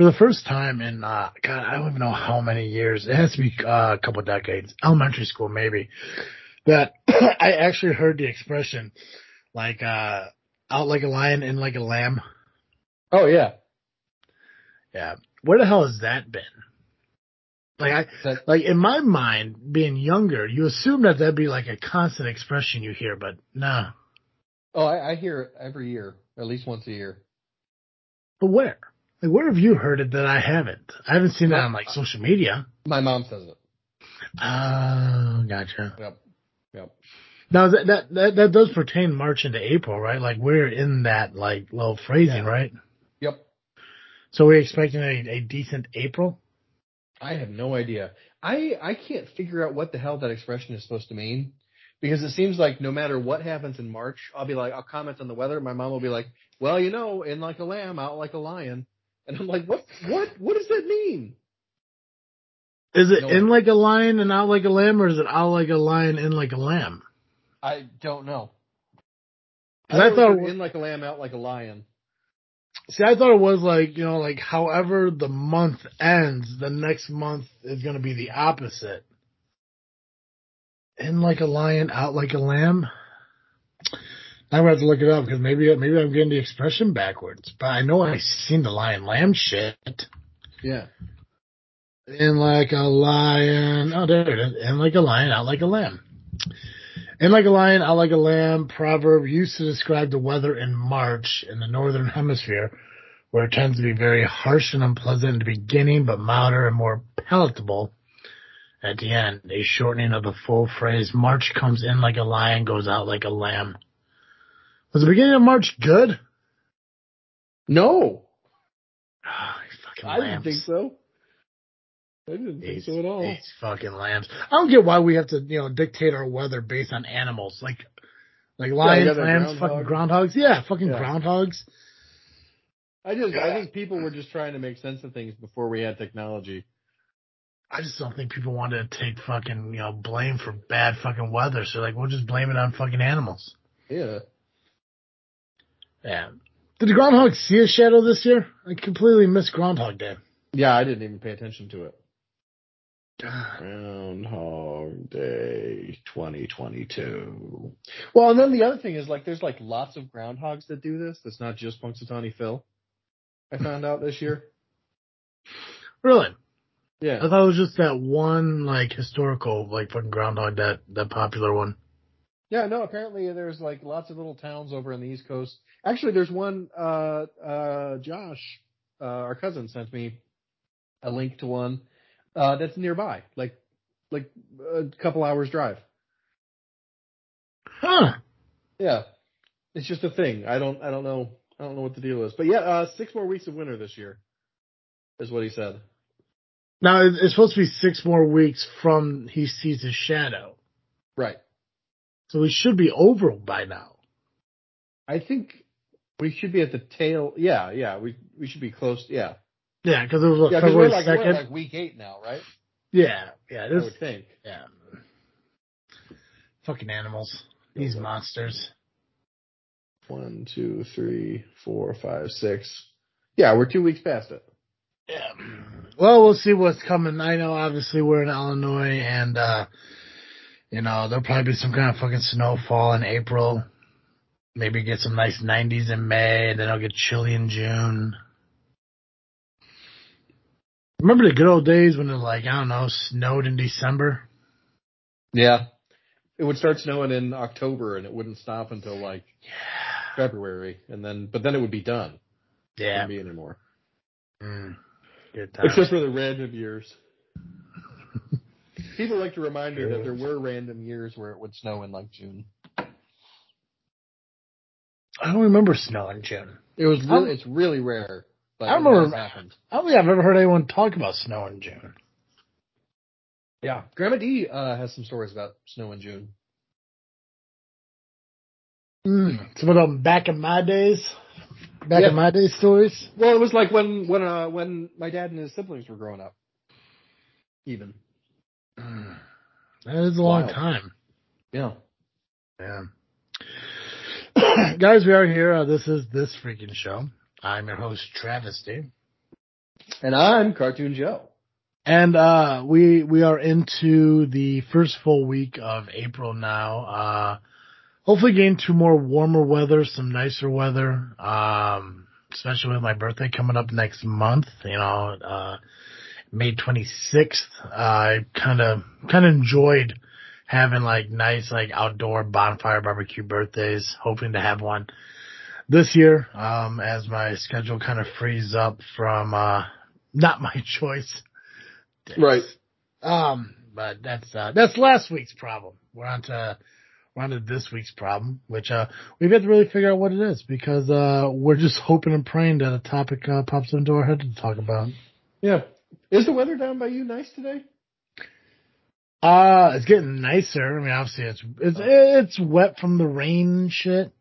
for the first time in uh, God, I don't even know how many years. It has to be uh, a couple decades, elementary school maybe. That I actually heard the expression like uh, "out like a lion, in like a lamb." Oh yeah, Yeah, where the hell has that been? Like I, like in my mind, being younger, you assume that that'd be like a constant expression you hear, but no. oh I, I hear it every year, at least once a year. But where? Like, where have you heard it that I haven't? I haven't seen that on like social media. My mom says it. Oh, gotcha. Yep, yep. Now that, that that that does pertain March into April, right? Like we're in that like little phrasing, Yeah. right? Yep. So we're expecting a, a decent April. I have no idea. I I can't figure out what the hell that expression is supposed to mean because it seems like no matter what happens in March, I'll be like, I'll comment on the weather. My mom will be like, "Well, you know, in like a lamb, out like a lion," and I'm like, "What? What? What does that mean?" Is it No. in like a lion and out like a lamb, or is it out like a lion in like a lamb? I don't know. I always thought- heard in like a lamb, out like a lion. See, I thought it was like you know, like however the month ends, the next month is going to be the opposite. In like a lion, out like a lamb. I'm gonna have to look it up because maybe maybe I'm getting the expression backwards. But I know I've seen the lion lamb shit. Yeah. In like a lion. Oh, there it is. In like a lion, out like a lamb. In like a lion, out like a lamb proverb used to describe the weather in March in the northern hemisphere, where it tends to be very harsh and unpleasant in the beginning, but milder and more palatable at the end. A shortening of the full phrase, March comes in like a lion, goes out like a lamb. Was the beginning of March good? No, Oh, fucking I didn't think so. I didn't think These, so at all. these fucking lambs. I don't get why we have to, you know, dictate our weather based on animals. Like, like lions, that lambs, fucking groundhogs. Yeah, fucking Yeah. groundhogs. I just, I think people were just trying to make sense of things before we had technology. I just don't think people want to take fucking, you know, blame for bad fucking weather. So like, we'll just blame it on fucking animals. Yeah. Yeah. Did the groundhog see a shadow this year? I completely missed Groundhog Day. Yeah, I didn't even pay attention to it. Groundhog Day 2022. Well, and then the other thing is like there's like lots of groundhogs that do this. That's not just Punxsutawney Phil. I found out this year. Really? Yeah. I thought it was just that one, like, historical, like, fucking groundhog, that, that popular one. Yeah, no, apparently there's like lots of little towns over on the East Coast. Actually, there's one, uh, uh, Josh, uh, our cousin sent me a link to one, uh, that's nearby, like, like a couple hours drive. Huh. Yeah. It's just a thing. I don't, I don't know, I don't know what the deal is. But yeah, uh, six more weeks of winter this year is what he said. Now, it's supposed to be six more weeks from he sees his shadow. Right. So we should be over by now. I think we should be at the tail. Yeah, yeah, we, we should be close. Yeah. Yeah, because it was what, Yeah, because we're February like, we're 2nd. like week eight now, right? yeah, yeah, I would think. yeah. Fucking animals. These monsters. One, two, three, four, five, six. Yeah, we're two weeks past it. Yeah. Well, we'll see what's coming. I know obviously we're in Illinois and, uh, you know, there'll probably be some kind of fucking snowfall in April. Maybe get some nice 90s in May, and then it'll get chilly in June. Remember the good old days when it like, I don't know, snowed in December? Yeah. It would start snowing in October and it wouldn't stop until like Yeah. February and then but then it would be done. It Yeah. wouldn't be anymore. Mm. Good time. Except for the random years. People like to remind me that there were random years where it would snow in like June. I don't remember snow in June. It was really, it's really rare, but I remember- happened. I don't think I've ever heard anyone talk about snow in June. Yeah, Grandma D uh, has some stories about snow in June. Mm. Some of them back in my days, back Yeah. in my days stories. Well, it was like when when uh, when my dad and his siblings were growing up. Even Mm. That is a long time. yeah. Yeah. Guys, we are here. Uh, this is this freaking show. I'm your host, Travesty. And I'm Cartoon Joe. And uh, we we are into the first full week of April now. Uh, hopefully, getting to more warmer weather, some nicer weather. Um, especially with my birthday coming up next month. You know, uh, May 26th. I kind of kind of enjoyed having like nice like outdoor bonfire barbecue birthdays. Hoping to have one this year um, as my schedule kind of frees up from uh, not my choice. Right. Um, but that's uh, that's last week's problem. We're on to we're on to this week's problem, which uh we've got to really figure out what it is because uh we're just hoping and praying that a topic uh, pops into our head to talk about. Yeah. Is the weather down by you nice today? Uh it's getting nicer. I mean, obviously it's it's it's wet from the rain and shit.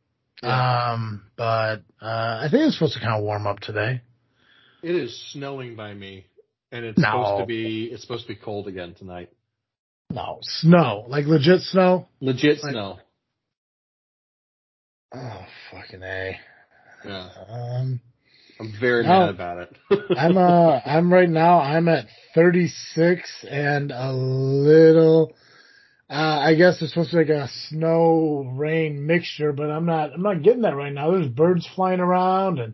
Yeah. Um, but uh I think it's supposed to kind of warm up today. It is snowing by me, and it's No. supposed to be it's supposed to be cold again tonight. No snow, like legit snow. Legit Like- snow. Oh fucking a. Yeah. Um. I'm very No. mad about it. I'm uh I'm right now I'm at 36 and a little uh I guess it's supposed to be like a snow rain mixture, but I'm not I'm not getting that right now. There's birds flying around and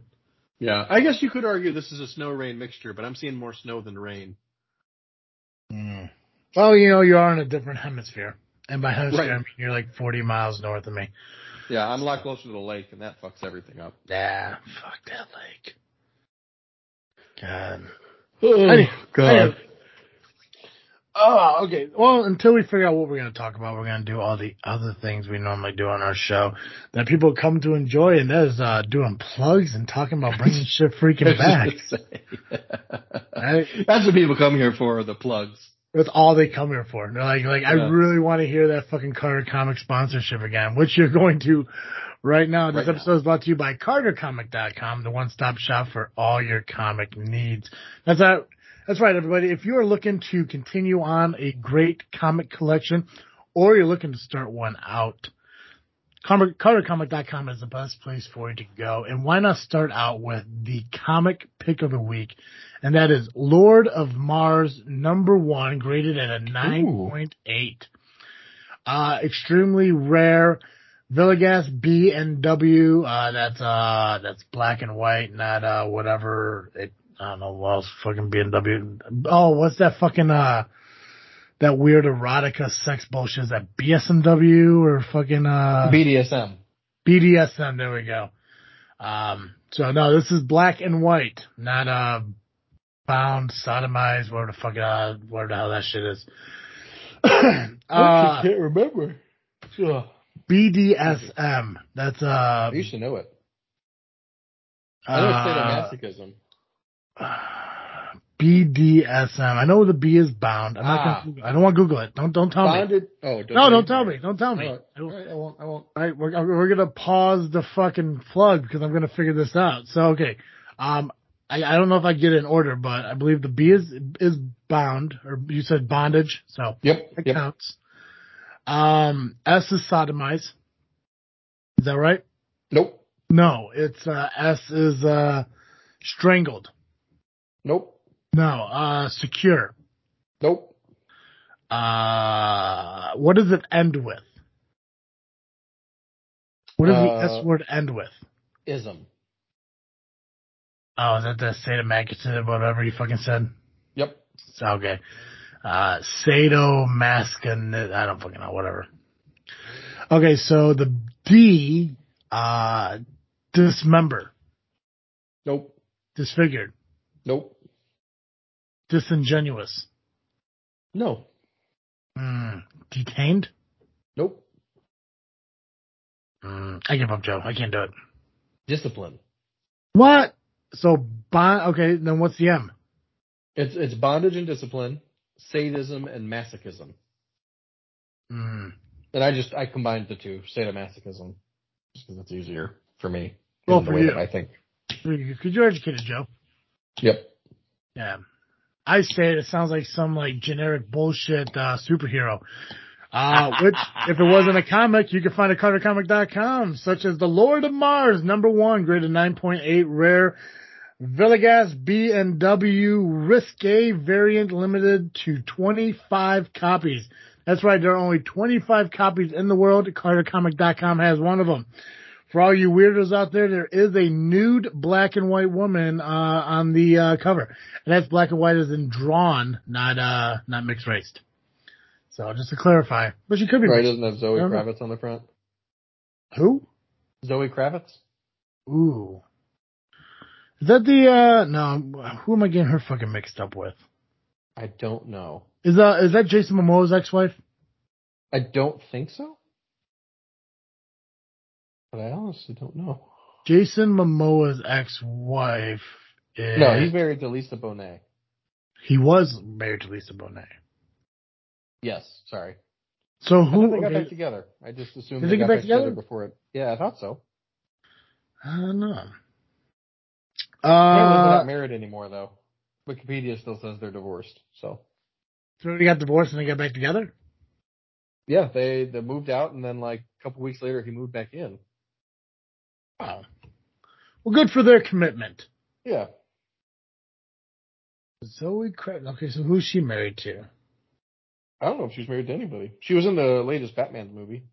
yeah. I guess you could argue this is a snow rain mixture, but I'm seeing more snow than rain. well, you know, you are in a different hemisphere. And by hemisphere Right. I mean you're like 40 miles north of me. Yeah, I'm a lot closer to the lake, and that fucks everything up. Yeah, fuck that lake. God. Oh, Any- Anyway. Oh, okay. Well, until we figure out what we're going to talk about, we're going to do all the other things we normally do on our show that people come to enjoy, and that is uh, doing plugs and talking about bringing shit freaking back. Right? That's what people come here for, the plugs. That's all they come here for. They're like, like I really want to hear that fucking Carter Comic sponsorship again, which you're going to right now. This Right now. episode is brought to you by CarterComic.com, the one-stop shop for all your comic needs. That's that. That's right, everybody. If you are looking to continue on a great comic collection, or you're looking to start one out, Comic- CarterComic.com is the best place for you to go. And why not start out with the comic pick of the week? And that is Lord of Mars number one, graded at a 9.8. Uh, extremely rare. Villegas B and W, uh, that's, uh, that's black and white, not, uh, whatever it, I don't know what else fucking B and W. Oh, what's that fucking, uh, that weird erotica sex bullshit? Is that BSMW or fucking, uh, BDSM. BDSM. There we go. Um, so no, this is black and white, not uh bound, sodomized, whatever the fuck, uh, whatever the hell that shit is. uh, can't remember. BDSM. That's uh, You should know it. I know uh it's sadomasochism. BDSM. I know the B is bound. I'm not Ah. gonna, I don't want to Google it. Don't don't tell me. Oh, don't No, don't it. tell me. Don't tell me. All right. I don't- All right, I won't. I won't. All right, we're we're gonna pause the fucking plug because I'm gonna figure this out. So okay, um, I, I don't know if I get it in order, but I believe the B is is bound, or you said bondage, so Yep. that Yep. counts. Um, S is sodomize. Is that right? Nope. No, it's uh, S is uh, strangled. Nope. No, uh, secure. Nope. Uh, what does it end with? What does the Uh, S word end with? Ism. Oh, is that the sadomasochism, whatever you fucking said? Yep. So, okay. Uh, sadomasochism, I don't fucking know, whatever. Okay, so the D, uh, dismember, Nope. disfigured, Nope. disingenuous, No. mm, detained. Nope. Mm, I give up, Joe. I can't do it. Discipline. What? So, bond, okay, then what's the M? It's it's bondage and discipline, sadism and masochism. Mm. And I just I combined the two, sadomasochism, just because it's easier for me. Well, for you. I think. Because you're educated, Joe. Yep. Yeah. I say it, it sounds like some like generic bullshit uh, superhero. Uh, which, if it wasn't a comic, you could find at CarterComic.com, such as The Lord of Mars, number one, graded 9.8, rare, Villegas B&W Risque variant limited to 25 copies. That's right, there are only 25 copies in the world. CarterComic.com has one of them. For all you weirdos out there, there is a nude black and white woman uh, on the uh, cover, and that's black and white as in drawn, not uh, not mixed raced. So just to clarify, but she could be Right, doesn't have Zoe. Kravitz on the front? Who? Zoe Kravitz? Ooh. Is that the, uh, no, who am I getting her fucking mixed up with? I don't know. Is that, is that Jason Momoa's ex-wife? I don't think so. But I honestly don't know. Jason Momoa's ex-wife is, No, he's married to Lisa Bonet. he was married to Lisa Bonet. Yes, sorry. So who, they got okay, back together. I just assumed Did they, they get got back together? before it. Yeah, I thought so. I don't know. They're Uh, not married anymore though. Wikipedia still says they're divorced. So so they got divorced and they got back together? yeah, they they moved out and then like a couple weeks later he moved back in. Wow. Well, good for their commitment. Yeah. Zoe Kravitz. Okay, so who's she married to? I don't know if she's married to anybody. She was in the latest Batman movie.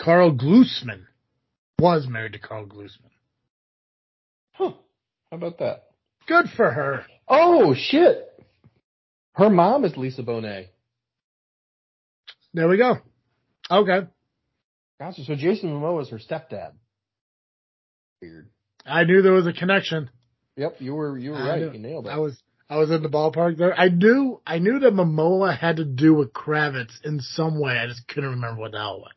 Karl Glusman was married to Karl Glusman. How about that? Good for her. Oh shit. Her mom is Lisa Bonet. There we go. Okay. Gotcha. So Jason Momoa is her stepdad. Weird. I knew there was a connection. Yep, you were you were I right. knew- You nailed it. I was I was in the ballpark there. I knew I knew that Momoa had to do with Kravitz in some way. I just couldn't remember what the hell it was.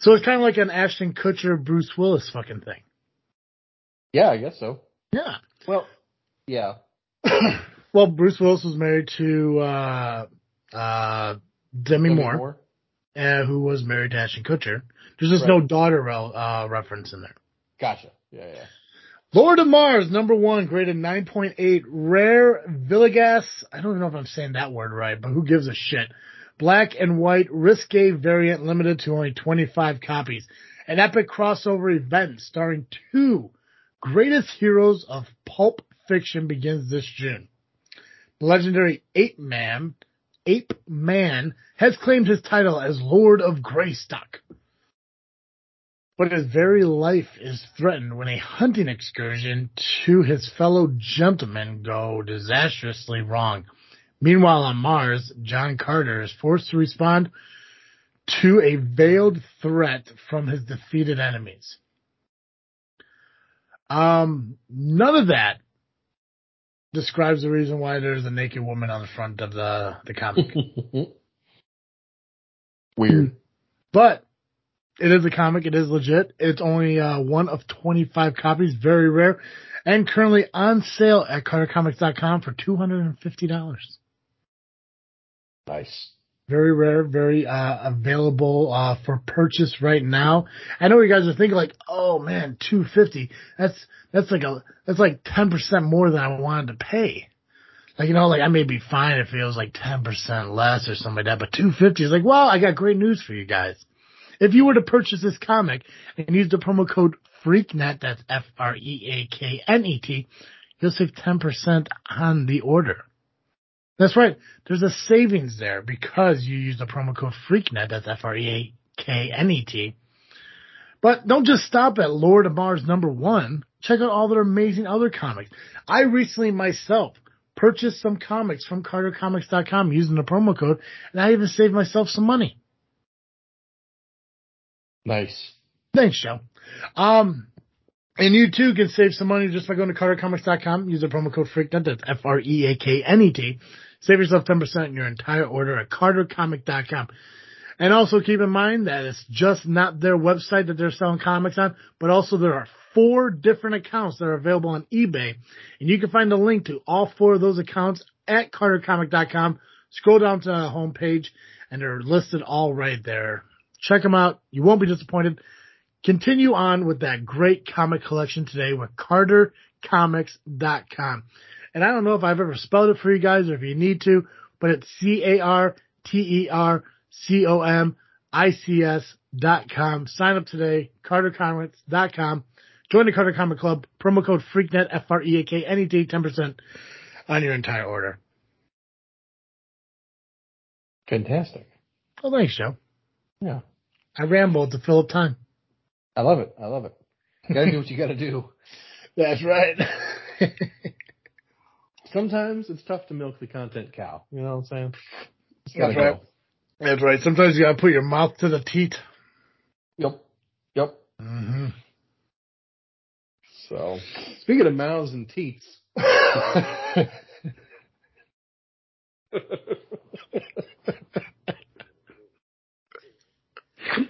So it's kind of like an Ashton Kutcher Bruce Willis fucking thing. Yeah, I guess so. Yeah. Well, yeah. well, Bruce Willis was married to uh uh Demi, Demi Moore, uh, who was married to Ashton Kutcher. There's just Right. no daughter rel- uh, reference in there. Gotcha. Yeah, yeah. Lord of Mars, number one, graded 9.8. Rare Villegas, I don't even know if I'm saying that word right, but who gives a shit? Black and white risque variant limited to only 25 copies. An epic crossover event starring two greatest heroes of pulp fiction begins this June. The legendary Ape Man, Ape Man has claimed his title as Lord of Greystoke but his very life is threatened when a hunting excursion to his fellow gentlemen go disastrously wrong. Meanwhile, on Mars, John Carter is forced to respond to a veiled threat from his defeated enemies. Um, none of that describes the reason why there's a naked woman on the front of the, the comic. Weird. But it is a comic. It is legit. It's only uh, one of 25 copies, very rare, and currently on sale at CarterComics.com for $250. Nice. Very rare, very uh, available uh, for purchase right now. I know you guys are thinking like, "Oh man, 250. That's that's like a that's like 10% more than I wanted to pay." Like you know, like I may be fine if it was like 10% less or something like that, but 250 is like, "Well, I got great news for you guys." If you were to purchase this comic and use the promo code FREAKNET, that's F-R-E-A-K-N-E-T, you'll save 10% on the order. That's right. There's a savings there because you use the promo code FREAKNET, that's F-R-E-A-K-N-E-T. But don't just stop at Lord of Mars number one. Check out all their amazing other comics. I recently myself purchased some comics from CarterComics.com using the promo code, and I even saved myself some money. Nice. Thanks, Joe. Um, and you too can save some money just by going to CarterComics.com. Use the promo code FREAKNET. That's F-R-E-A-K-N-E-T. Save yourself 10% on your entire order at CarterComic.com. And also keep in mind that it's just not their website that they're selling comics on, but also there are four different accounts that are available on eBay. And you can find a link to all four of those accounts at CarterComic.com. Scroll down to the homepage and they're listed all right there. Check them out. You won't be disappointed. Continue on with that great comic collection today with CarterComics.com. And I don't know if I've ever spelled it for you guys or if you need to, but it's C-A-R-T-E-R-C-O-M-I-C-S dot com. Sign up today, CarterComics.com. Join the Carter Comic Club. Promo code FreakNet, F-R-E-A-K-N-E-T, 10% on your entire order. Fantastic. Oh, thanks, Joe. Yeah. I rambled to fill up time. I love it. I love it. You gotta do what you gotta do. That's right. Sometimes it's tough to milk the content cow. You know what I'm saying? It's That's gotta right. That's right. Sometimes you gotta put your mouth to the teat. Yep. Yep. Mm-hmm. So, speaking of mouths and teats.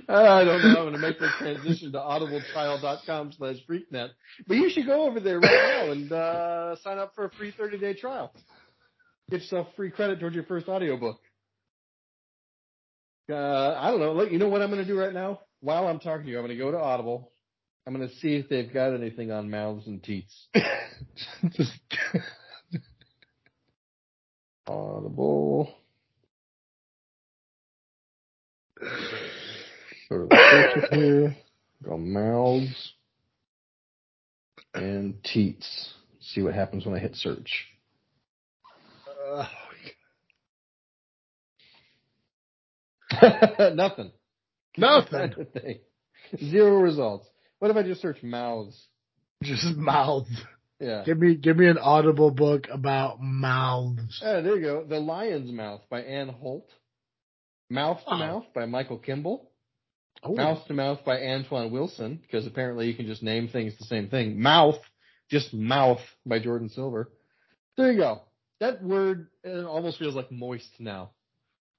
I don't know. I'm going to make the transition to audibletrial.com slash freaknet. But you should go over there right now and uh, sign up for a free 30 day trial. Get yourself free credit towards your first audiobook. Uh, I don't know. Look, you know what I'm going to do right now? While I'm talking to you, I'm going to go to Audible. I'm going to see if they've got anything on mouths and teats. Audible. Go to the search here. Go mouths and teats. See what happens when I hit search. uh, Nothing. nothing. Thing. Zero results. What if I just search mouths? Just mouths. Yeah. Give me give me an audible book about mouths. Ah, there you go. The Lion's Mouth by Anne Holt. Mouth to Oh. Mouth by Michael Kimball. Oh, Mouth to Mouth by Antoine Wilson, because apparently you can just name things the same thing. Mouth, just mouth by Jordan Silver. There you go. That word almost feels like moist now.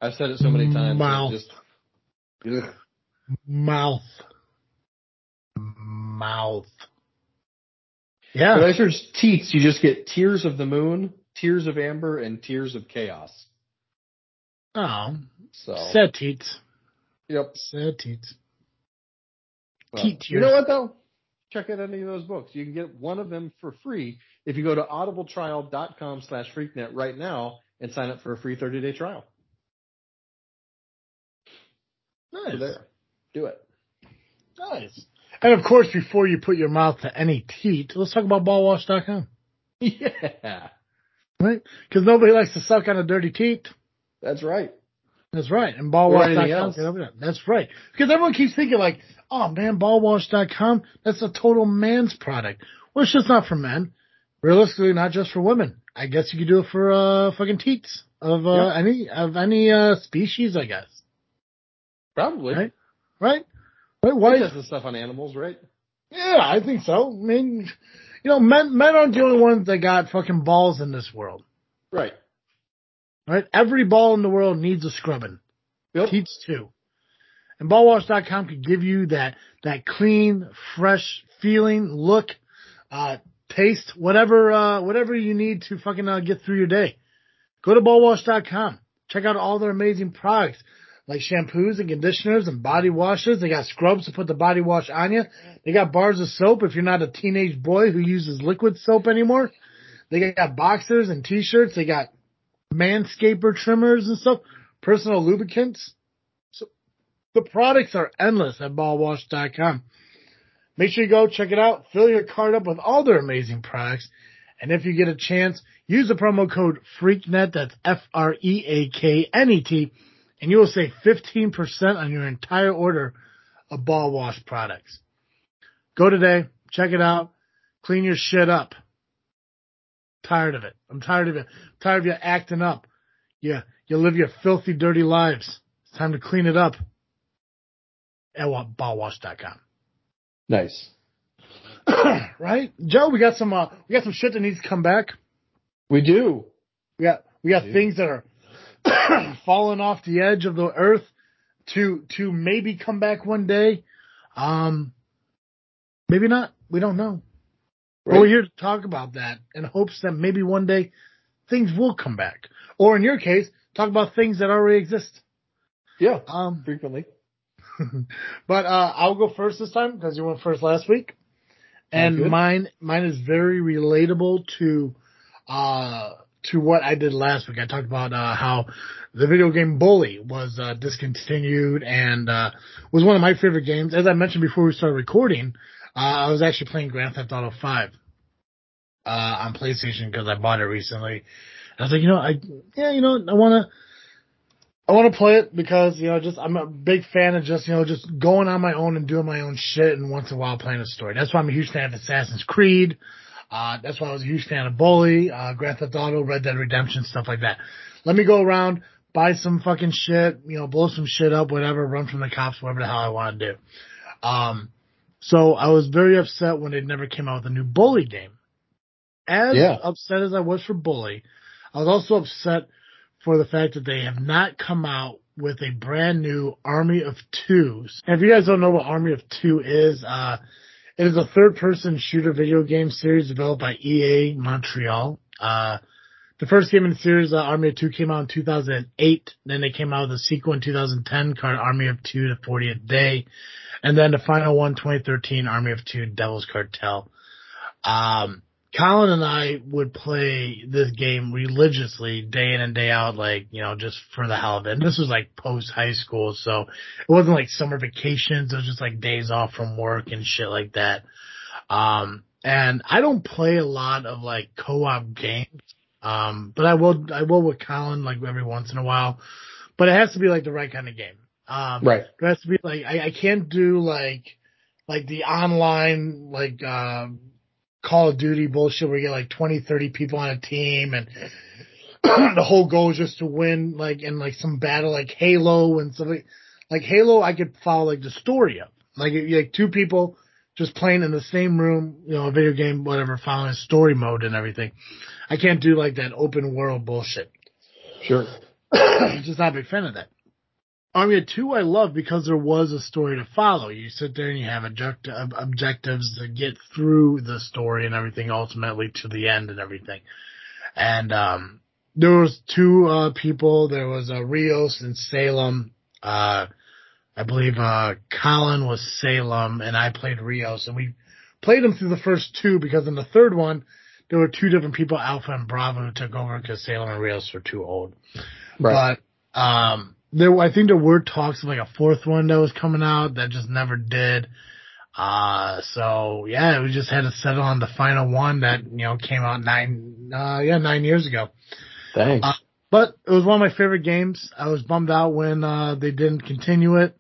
I've said it so many times. Mouth. Just, Ugh. mouth. Mouth. When Yeah. I search teats, you just get Tears of the Moon, Tears of Amber, and Tears of Chaos. Oh. So, Sad teats. Yep. Sad teats. Well, Teat you know what though? Check out any of those books. You can get one of them for free if you go to audibletrial.com slash freaknet right now and sign up for a free 30 day trial. So Nice. there. Do it. Nice. And of course, before you put your mouth to any teat, let's talk about ballwash.com. Yeah. Right? Because nobody likes to suck on a dirty teat. That's right. That's right. And ballwash.com. else. can help you out. That's right. Because everyone keeps thinking like, oh man, ballwash.com, that's a total man's product. Well, it's just not for men. Realistically, not just for women. I guess you could do it for, uh, fucking teats of, uh, Yep. any, of any, uh, species, I guess. Probably. Right? Right? Right? Why Why? does this stuff on animals, right? Yeah, I think so. I mean, you know, men, men aren't the only ones that got fucking balls in this world. Right. Right? Every ball in the world needs a scrubbing. Yep. Teats too. And ballwash.com could give you that, that clean, fresh feeling, look, uh, taste, whatever, uh, whatever you need to fucking, uh, get through your day. Go to ballwash.com. Check out all their amazing products like shampoos and conditioners and body washes. They got scrubs to put the body wash on you. They got bars of soap if you're not a teenage boy who uses liquid soap anymore. They got boxers and t-shirts. They got manscaper trimmers and stuff, personal lubricants. So the products are endless at ballwash.com. Make sure you go check it out. Fill your cart up with all their amazing products. And if you get a chance, use the promo code FREAKNET, that's F-R-E-A-K-N-E-T, and you will save 15% on your entire order of ball wash products. Go today, check it out, clean your shit up. Tired of it. I'm tired of it. tired of you acting up. Yeah, you live your filthy, dirty lives. It's time to clean it up. At ballwash.com. Nice. right? Joe, we got some uh, we got some shit that needs to come back. We do. We got we got Yeah. things that are falling off the edge of the earth to to maybe come back one day. Um maybe not. We don't know. Right. we're here to talk about that in hopes that maybe one day things will come back. Or in your case, talk about things that already exist. Yeah. Um Frequently. but uh, I'll go first this time because you went first last week, and mine mine is very relatable to uh to what I did last week. I talked about uh, how the video game Bully was uh, discontinued and uh, was one of my favorite games. As I mentioned before we started recording, Uh, I was actually playing Grand Theft Auto 5 uh, on PlayStation because I bought it recently. I was like, you know, I yeah, you know, I want to. I want to play it because, you know, just, I'm a big fan of just, you know, just going on my own and doing my own shit and once in a while playing a story. That's why I'm a huge fan of Assassin's Creed. Uh, that's why I was a huge fan of Bully, uh, Grand Theft Auto, Red Dead Redemption, stuff like that. Let me go around, buy some fucking shit, you know, blow some shit up, whatever, run from the cops, whatever the hell I want to do. Um, so I was very upset when they never came out with a new Bully game. As Yeah. upset as I was for Bully, I was also upset for the fact that they have not come out with a brand new Army of Twos. And if you guys don't know what Army of Two is, uh, it is a third person shooter video game series developed by EA Montreal. Uh, the first game in the series, uh, Army of Two, came out in 2008. Then they came out with a sequel in 2010 called Army of Two: The 40th Day, and then the final one, 2013, Army of Two: Devil's Cartel. Um, Colin and I would play this game religiously, day in and day out, like you know, just for the hell of it. And this was like post high school, so it wasn't like summer vacations. It was just like days off from work and shit like that. Um, and I don't play a lot of like co-op games. Um, but I will, I will with Colin like every once in a while, but it has to be like the right kind of game. Um, Right. it has to be like, I, I can't do like, like the online, like, um, Call of Duty bullshit where you get like 20, 30 people on a team and the whole goal is just to win like in like some battle like Halo and something like Halo I could follow like the story of. Like like two people just playing in the same room, you know, a video game, whatever, following story mode and everything. I can't do like that open world bullshit. Sure. just not a big fan of that. Army of Two I love because there was a story to follow. You sit there and you have object- ob- objectives to get through the story and everything ultimately to the end and everything. And um there was two uh people, there was uh, Rios and Salem. Uh I believe uh Colin was Salem and I played Rios and we played them through the first two because in the third one there were two different people, Alpha and Bravo, who took over because Salem and Rios were too old. Right. But um, there, I think there were talks of like a fourth one that was coming out that just never did. Uh, so yeah, we just had to settle on the final one that you know came out nine, uh, yeah, nine years ago. Thanks. uh, But it was one of my favorite games. I was bummed out when uh, they didn't continue it,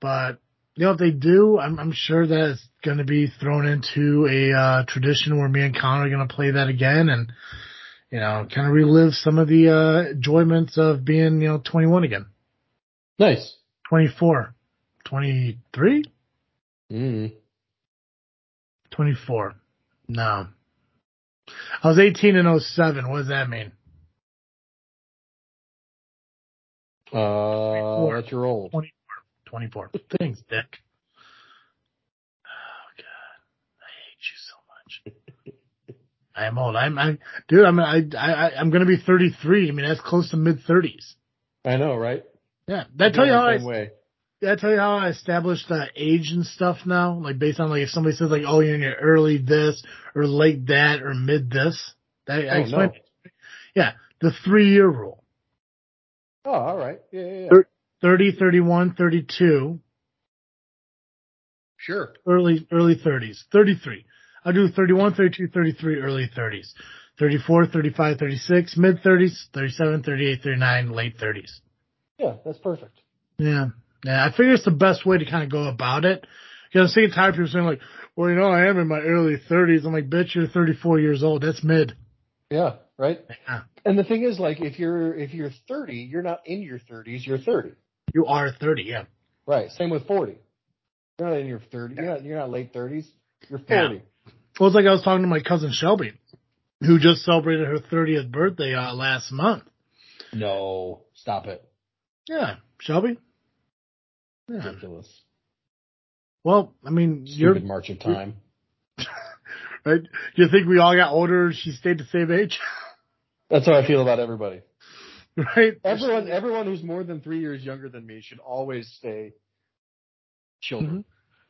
but you know if they do, I'm, I'm sure that it's going to be thrown into a uh, tradition where me and Connor are going to play that again and you know kind of relive some of the uh, enjoyments of being you know 21 again, nice. 24, 23, Mm. 24. No, I was 18 in 07. What does that mean? Uh, that's your old. 24. Thanks, Dick. Oh God, I hate you so much. I am old. I'm, I, dude. I'm, I, I, I'm gonna be 33. I mean, that's close to mid 30s. I know, right? Yeah. That tell you how I, Same way. did I tell you how I established uh, age and stuff now? Like based on like if somebody says like, oh, you're in your early this or late that or mid this. That, I Oh, explained. no. Yeah, the three year rule. Oh, all right. Yeah, yeah, yeah. Thir- 30, 31, 32. Sure. early early 30s 33 i'll do 31 32 33 early 30s 34 35 36 mid 30s 37 38 39 late 30s Yeah, that's perfect. yeah yeah i figure it's the best way to kind of go about it because i'm seeing tired people saying like well you know i am in my early 30s i'm like bitch you're 34 years old that's mid Yeah, right. yeah. And the thing is, like, if you're if you're 30, you're not in your 30s. You're 30. You are 30 yeah Right. Same with 40. You're not in your 30. You're not. You're not late 30s. You're Yeah. 40. well it's like i was talking to my cousin shelby who just celebrated her 30th birthday uh, last month No, stop it. yeah shelby yeah Ridiculous. well i mean you're Stupid march of time. Right? You think we all got older she stayed the same age? That's how I feel about everybody. right? Everyone, everyone who's more than three years younger than me should always stay children.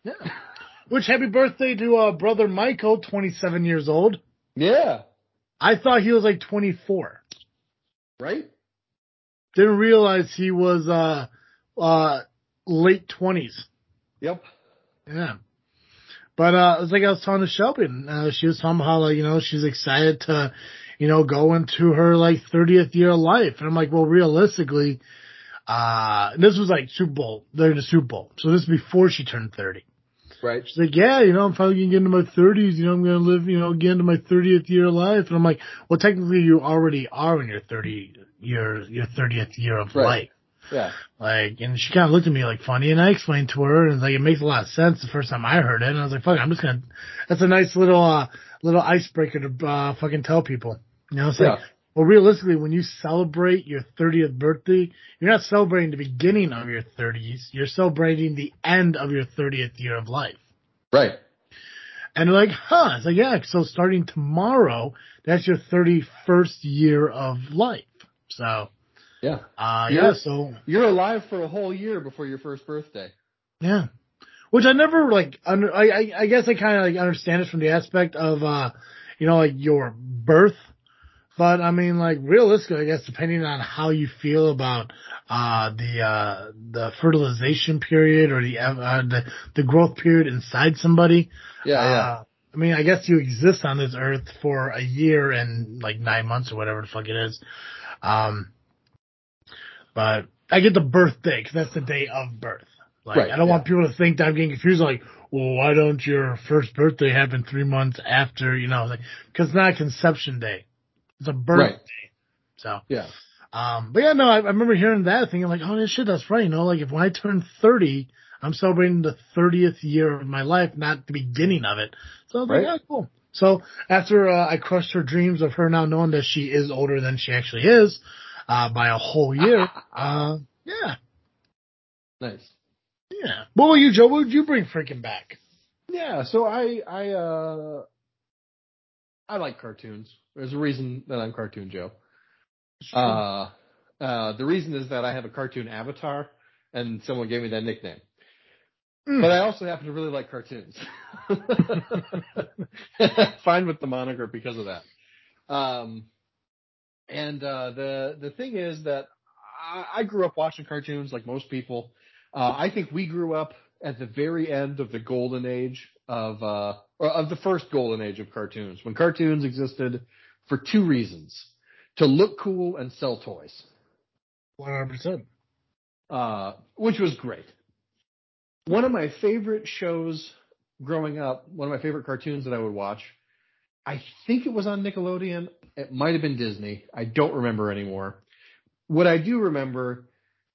Yeah. Which happy birthday to uh, brother Michael, 27 years old. Yeah. I thought he was like 24. Right. Didn't realize he was uh uh late 20s. Yep. Yeah. But uh, it was like I was telling to Shelby, uh, she was talking about how like you know she's excited to, you know, go into her like 30th year of life, and I'm like, well, realistically, uh, this was like Super Bowl, they're in the Super Bowl, so this is before she turned 30. Right. She's like, yeah, you know, I'm finally gonna get into my 30s. You know, I'm gonna live, you know, get into my 30th year of life. And I'm like, well, technically, you already are in your 30 year, your 30th year of Right. life. Yeah. Like, and she kind of looked at me like funny, and I explained to her, and like, it makes a lot of sense the first time I heard it, and I was like, fuck, I'm just gonna, that's a nice little, uh, little icebreaker to, uh, fucking tell people. You know, it's like, well, realistically, when you celebrate your 30th birthday, you're not celebrating the beginning of your 30s, you're celebrating the end of your 30th year of life. Right. And they're like, huh. It's like, yeah, so starting tomorrow, that's your 31st year of life. So, Yeah. uh, Yeah. yeah, so, You're alive for a whole year before your first birthday. yeah. Which I never, like, under, I, I, I guess I kind of, like, understand it from the aspect of, uh, you know, like, your birth. But, I mean, like, realistically, I guess, depending on how you feel about, uh, the, uh, the fertilization period or the, uh, the, the growth period inside somebody, Yeah. Uh, I mean, I guess you exist on this earth for a year and like nine months or whatever the fuck it is. Um, but I get the birthday because that's the day of birth. Like, Right, I don't yeah. want people to think that I'm getting confused. Like, well, why don't your first birthday happen three months after? You know, like because it's not conception day; it's a birthday. So, Yeah. um, but yeah, no, I, I remember hearing that thinking like, oh shit, that's right. You know, like if when I turn 30, I'm celebrating the 30th year of my life, not the beginning of it. So I was Right. like, yeah, cool. So after uh, I crushed her dreams of her now knowing that she is older than she actually is, uh, by a whole year, uh, yeah, Nice. yeah. What will you, Joe? What would you bring freaking back? Yeah, so I I uh I like cartoons. There's a reason that I'm Cartoon Joe. Uh uh the reason is that I have a cartoon avatar and someone gave me that nickname. Mm. But I also happen to really like cartoons. Fine with the moniker because of that. Um and uh the the thing is that I, I grew up watching cartoons like most people. Uh I think we grew up at the very end of the golden age of uh of the first golden age of cartoons when cartoons existed for two reasons. To look cool and sell toys. One hundred percent. uh which was great. One of my favorite shows growing up one of my favorite cartoons that i would watch i think it was on nickelodeon. It might have been disney. I don't remember anymore. What i do remember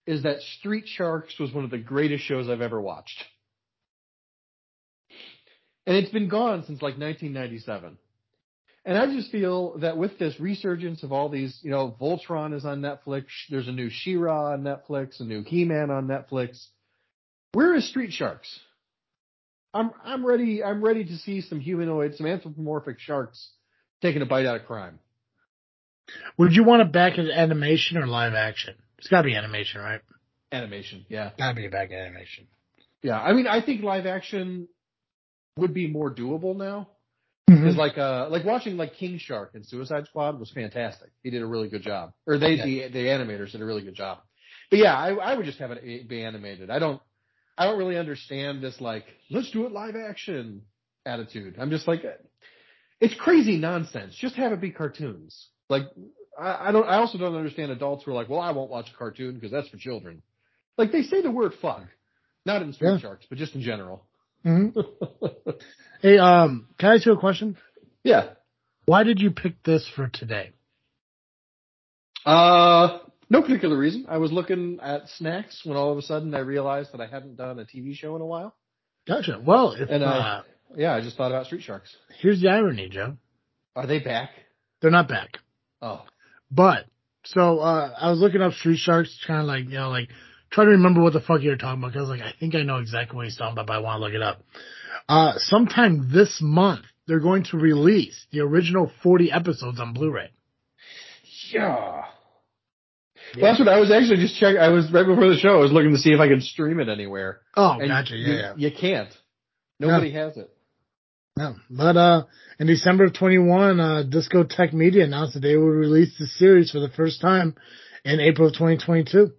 is that street sharks was one of the greatest shows i've ever watched and it's been gone since like 1997. And I just feel that with this resurgence of all these, you know, Voltron is on Netflix. There's a new She-Ra on Netflix, a new He-Man on Netflix. Where is Street Sharks? I'm I'm ready. I'm ready to see some humanoid, some anthropomorphic sharks taking a bite out of crime. Would you want it back as animation or live action? It's got to be animation, right? Animation, yeah, Got to be back animation. yeah. I mean, I think live action would be more doable now. Mhm. Because like uh like watching like King Shark and Suicide Squad was fantastic. He did a really good job. Or they the the animators did a really good job. But yeah, I I would just have it be animated. I don't I don't really understand this like let's do it live action attitude. I'm just like it's crazy nonsense. Just have it be cartoons. Like I, I don't I also don't understand adults who are like, well, I won't watch a cartoon because that's for children. Like they say the word fuck. Not in Street Yeah. Sharks, but just in general. Mhm. Hey, um, can I ask you a question? yeah. Why did you pick this for today? Uh, no particular reason. I was looking at snacks when all of a sudden I realized that I hadn't done a TV show in a while. Gotcha. Well, if, And uh, I- Yeah, I just thought about Street Sharks. here's the irony, Joe. Are they back? They're not back. Oh, But so uh I was looking up Street Sharks, kind of like you know, like trying to remember what the fuck you were talking about. Cause I was like, I think I know exactly what he's talking about, but I want to look it up. Uh, sometime this month, they're going to release the original 40 episodes on Blu-ray. yeah. Well, that's what I was actually just checking. I was right before the show. I was looking to see if I could stream it anywhere. Oh, And gotcha. you, Yeah, yeah. You can't. Nobody has it. No. But uh, in December of 21, uh, Discotek Media announced that they would release the series for the first time in April of 2022.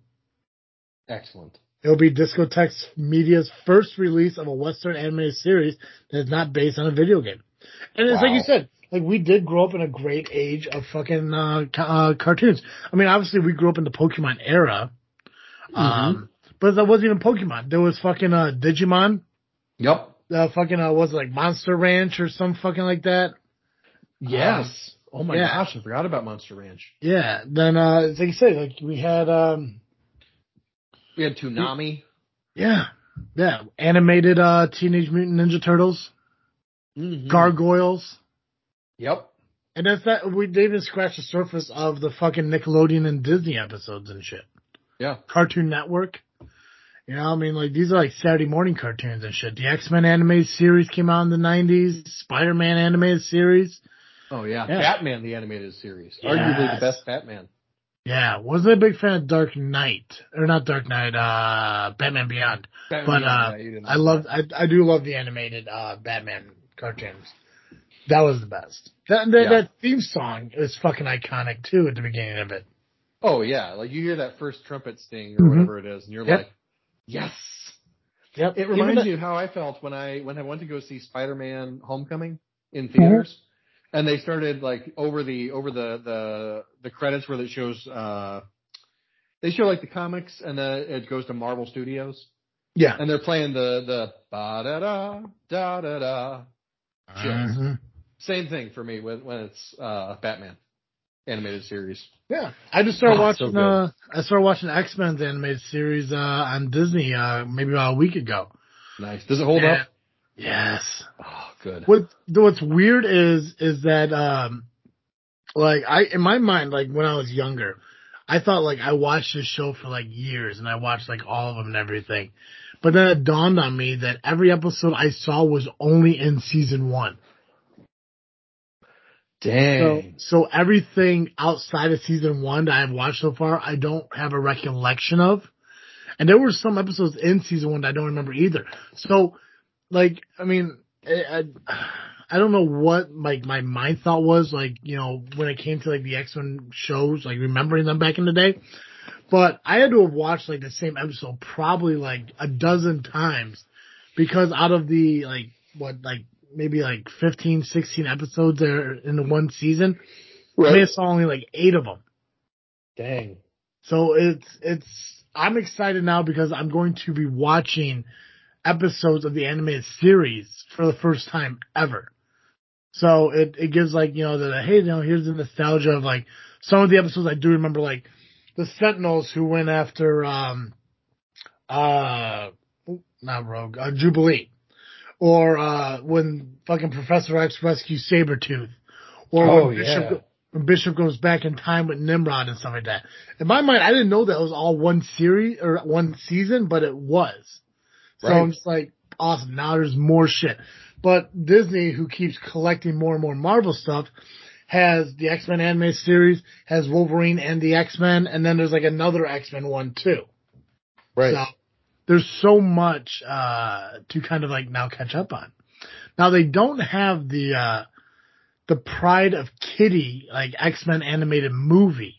Excellent. It'll be Discotek Media's first release of a Western animated series that is not based on a video game. And it's like you said, like we did grow up in a great age of fucking uh, uh, cartoons. I mean, obviously we grew up in the Pokemon era, um, but that wasn't even Pokemon. There was fucking uh, Digimon. Yep. Uh, fucking uh, was it like Monster Ranch or some fucking like that. Yes. oh my yeah. gosh, I forgot about Monster Ranch. Yeah. Then uh, like you said, like we had um, We had Toonami. yeah, yeah, animated uh, Teenage Mutant Ninja Turtles, Mhm. Gargoyles. Yep. And that's that. We they even scratch the surface of the fucking Nickelodeon and Disney episodes and shit. Yeah. Cartoon Network. You know, I mean, like these are like Saturday morning cartoons and shit. The X Men animated series came out in the '90s. Spider Man animated series. Oh yeah. Yeah. Batman the animated series. Arguably the best Batman. Yeah, wasn't a big fan of Dark Knight or not Dark Knight. Uh, Batman Beyond. Batman But uh, yeah, I love. I I do love the animated uh Batman cartoons. That was the best. That that, Yeah. that theme song is fucking iconic too at the beginning of it. Oh yeah, like you hear that first trumpet sting or Mhm. whatever it is, and you're Yep. like, yes. Yep, It reminds of how I felt when I when I went to go see Spider-Man: Homecoming in Mm-hmm. theaters, and they started like over the over the the the credits where it shows uh they show like the comics and then it goes to Marvel Studios Yeah. and they're playing the the ba da da da da da. Same thing for me when when it's uh Batman animated series. Yeah, I just started Oh, watching. good. uh I started watching X Men's animated series uh on Disney uh maybe about a week ago. Nice. Does it hold And- up? Yes. Oh, good. What what's weird is is that um like I in my mind like when I was younger, I thought like I watched this show for like years and I watched like all of them and everything. But then it dawned on me that every episode I saw was only in season one. So, Dang. so everything outside of season one that I've watched so far, I don't have a recollection of. And there were some episodes in season one that I don't remember either. So, like, I mean, I, I, I don't know what like my mind thought was like, you know, when it came to like the X Men shows, like remembering them back in the day. But I had to have watched like the same episode probably like a dozen times because out of the like what like maybe like 15, 16 episodes there in the one season, I may have saw only like eight of them. Dang. So it's it's I'm excited now because I'm going to be watching episodes of the animated series for the first time ever. So it it gives like you know the hey you know here's the nostalgia of like some of the episodes I do remember like the Sentinels who went after um uh not Rogue uh, Jubilee or uh when fucking Professor X rescues Sabretooth or Oh, when Bishop yeah. when Bishop goes back in time with Nimrod and stuff like that. In my mind, I didn't know that was all one series or one season, but it was. So Right. I'm just like, awesome. Now there's more shit. But Disney, who keeps collecting more and more Marvel stuff, has the X-Men animated series, has Wolverine and the X-Men, and then there's like another X-Men one too. Right. So there's so much uh to kind of like now catch up on. Now they don't have the uh the Pride of Kitty like X-Men animated movie.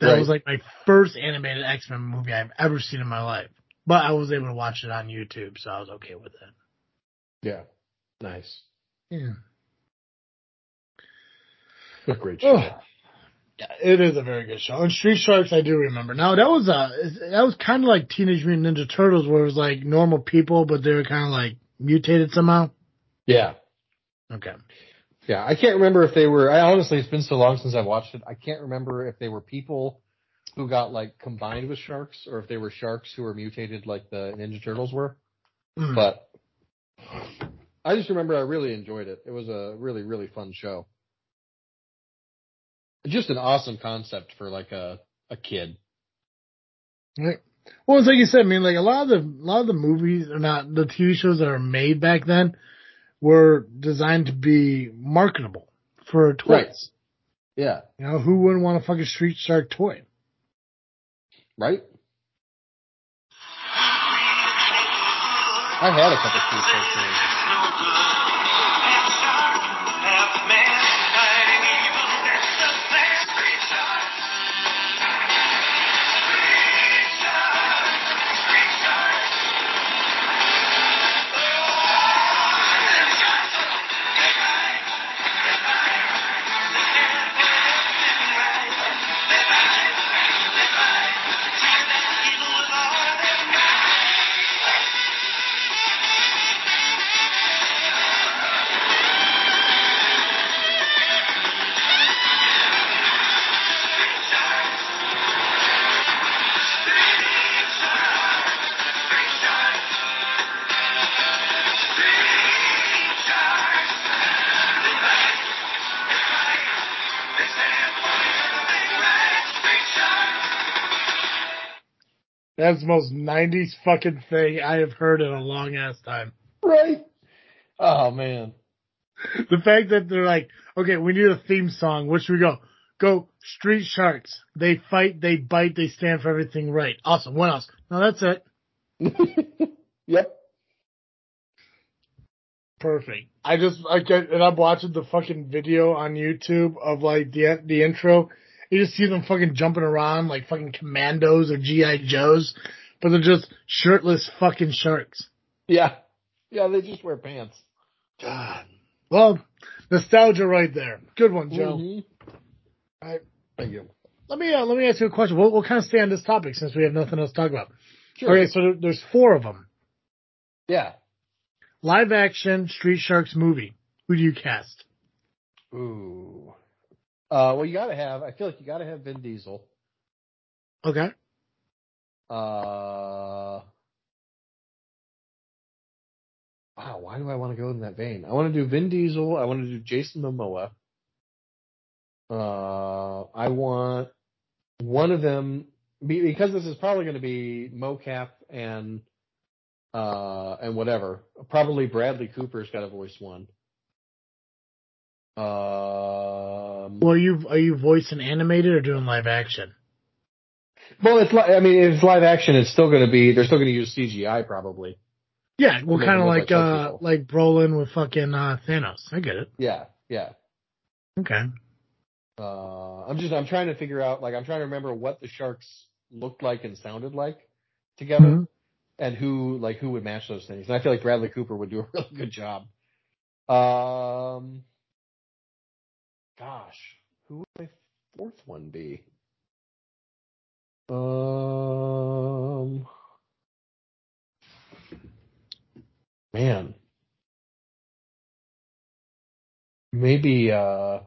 That Right. was like my first animated X-Men movie I've ever seen in my life. But I was able to watch it on YouTube, so I was okay with it. yeah. Nice. Yeah. A great show. Oh. It is a very good show. And Street Sharks, I do remember. Now that was uh, a that was kind of like Teenage Mutant Ninja Turtles, where it was like normal people, but they were kind of like mutated somehow. Yeah. Okay. Yeah. I can't remember if they were, I honestly, it's been so long since I've watched it. I can't remember if they were people who got like combined with sharks or if they were sharks who were mutated like the Ninja Turtles were. Mm. But I just remember I really enjoyed it. It was a really, really fun show. Just an awesome concept for like a, a kid. Right. Well, it's like you said. I mean, like a lot of the a lot of the movies or not the TV shows that are made back then were designed to be marketable for toys. Right. Yeah. You know, who wouldn't want a fucking Street Shark toy? Right? I had a couple Street Shark That's the most '90s fucking thing I have heard in a long ass time. Right. Oh man. The fact that they're like, okay, we need a theme song. Where should we go? Go Street Sharks. They fight, they bite, they stand for everything right. Awesome. What else? No, that's it. yep. Perfect. I just I get and I'm watching the fucking video on YouTube of like the the intro. You just see them fucking jumping around like fucking commandos or GI Joes, but they're just shirtless fucking sharks. Yeah. Yeah, they just wear pants. God. Well, nostalgia right there. Good one, Joe. Mm-hmm. All right. Thank you. Let me uh, let me ask you a question. We'll, we'll kind of stay on this topic since we have nothing else to talk about. Sure. Okay, so there's four of them. Yeah. Live action Street Sharks movie. Who do you cast? Ooh. Uh, well, you gotta have, I feel like you gotta have Vin Diesel. Okay. Uh, wow, why do I want to go in that vein? I want to do Vin Diesel. I want to do Jason Momoa. Uh, I want one of them because this is probably going to be mocap and uh and whatever. Probably Bradley Cooper's got to voice one. Um, Well, are you are you voicing animated or doing live action? well, it's like I mean, if it's live action, it's still going to be they're still going to use CGI probably. Yeah, well, kind of like like uh like Brolin with fucking uh, Thanos. I get it. Yeah, yeah. Okay. Uh, I'm just I'm trying to figure out like I'm trying to remember what the sharks looked like and sounded like together, Mhm. and who like who would match those things. And I feel like Bradley Cooper would do a really good job. Um, gosh, who would my fourth one be? Um, man, maybe uh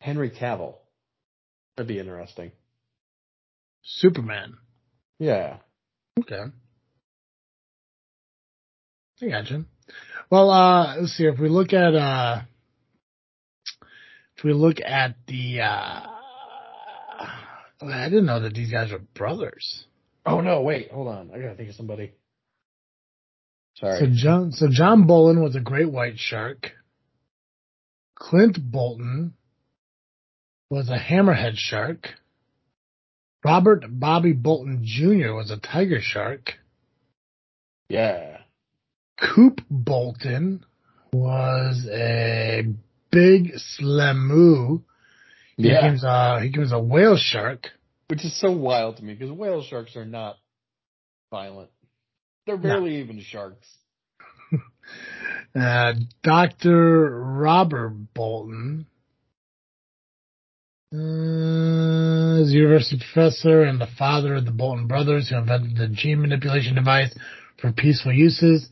Henry Cavill. That'd be interesting. Superman. Yeah. Okay. I gotcha. Well, uh, let's see. If we look at, uh, if we look at the, uh, I didn't know that these guys are brothers. Oh no, wait, hold on. I gotta think of somebody. Sorry. So John, so John Bolton was a great white shark. Clint Bolton was a hammerhead shark. Robert Bobby Bolton Jr. was a tiger shark. yeah. Coop Bolton was a Big Slammu. He Yeah. becomes a, he becomes a whale shark. Which is so wild to me because whale sharks are not violent. They're barely even sharks. Uh, Dr. Robert Bolton uh, is a university professor and the father of the Bolton brothers who invented the gene manipulation device for peaceful uses.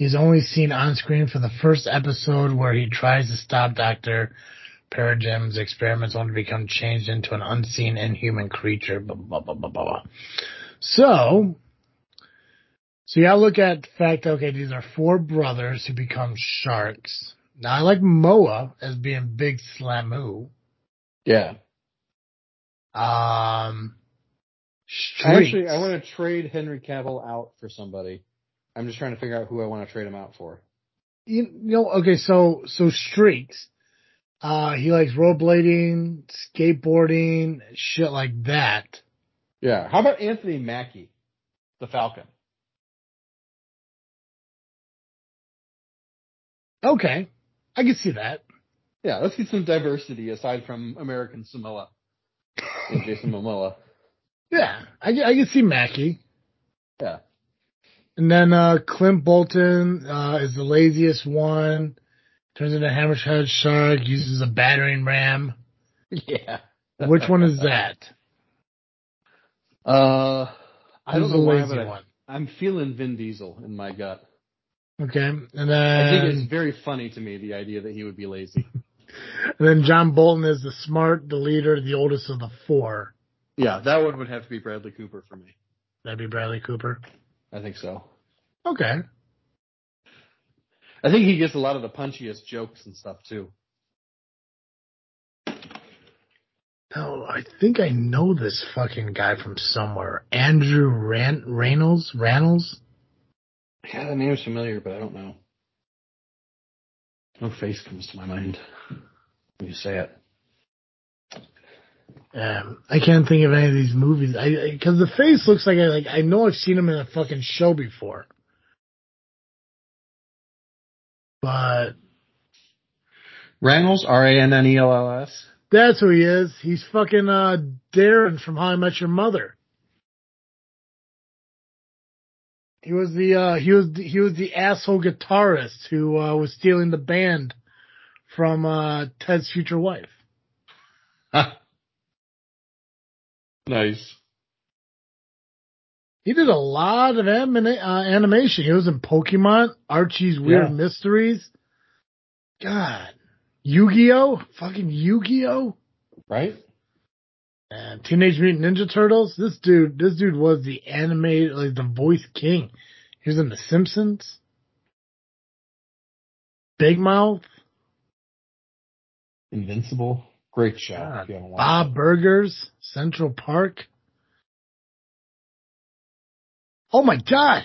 He's only seen on screen for the first episode where he tries to stop Dr. Paradigm's experiments only to become changed into an unseen inhuman creature. Blah, blah, blah, blah, blah, blah. So, so you gotta look at the fact, okay, these are four brothers who become sharks. Now I like Moa as being Big Slammu. Yeah. Um, I actually I want to trade Henry Cavill out for somebody. I'm just trying to figure out who I want to trade him out for. you, you know, okay, so, so Streex, uh, he likes rollerblading, skateboarding, shit like that. Yeah. How about Anthony Mackie, the Falcon? Okay. I can see that. Yeah, let's get some diversity aside from American Samoa and Jason Momoa. Yeah, I, I can see Mackie. Yeah. And then, uh, Clint Bolton, uh, is the laziest one. Turns into a hammerhead shark, uses a battering ram. Yeah. Which one is that? Uh, I Who's don't know why, lazy but I, one? I'm feeling Vin Diesel in my gut. Okay. And then, I think it's very funny to me the idea that he would be lazy. and then John Bolton is the smart, the leader, the oldest of the four. Yeah, that one would have to be Bradley Cooper for me. That'd be Bradley Cooper. I think so. Okay. I think he gets a lot of the punchiest jokes and stuff too. No, I think I know this fucking guy from somewhere. Andrew Ran- Reynolds? Reynolds? Yeah, the name's familiar, but I don't know. No face comes to my mind when you say it. Um, I can't think of any of these movies. I because the face looks like I like I know I've seen him in a fucking show before, but Rannells, R A N N E L L S. that's who he is. He's fucking uh Darren from How I Met Your Mother. He was the uh he was the, he was the asshole guitarist who uh was stealing the band from uh Ted's future wife. nice. He did a lot of anima- uh, animation. He was in Pokemon, Archie's Weird Yeah. Mysteries. God, Yu-Gi-Oh, fucking Yu-Gi-Oh, Right? and Teenage Mutant Ninja Turtles. This dude, this dude was the animated, like the voice king. He was in The Simpsons, Big Mouth, Invincible. Great show. God, if you haven't watched Bob Burgers, Central Park. Oh my God,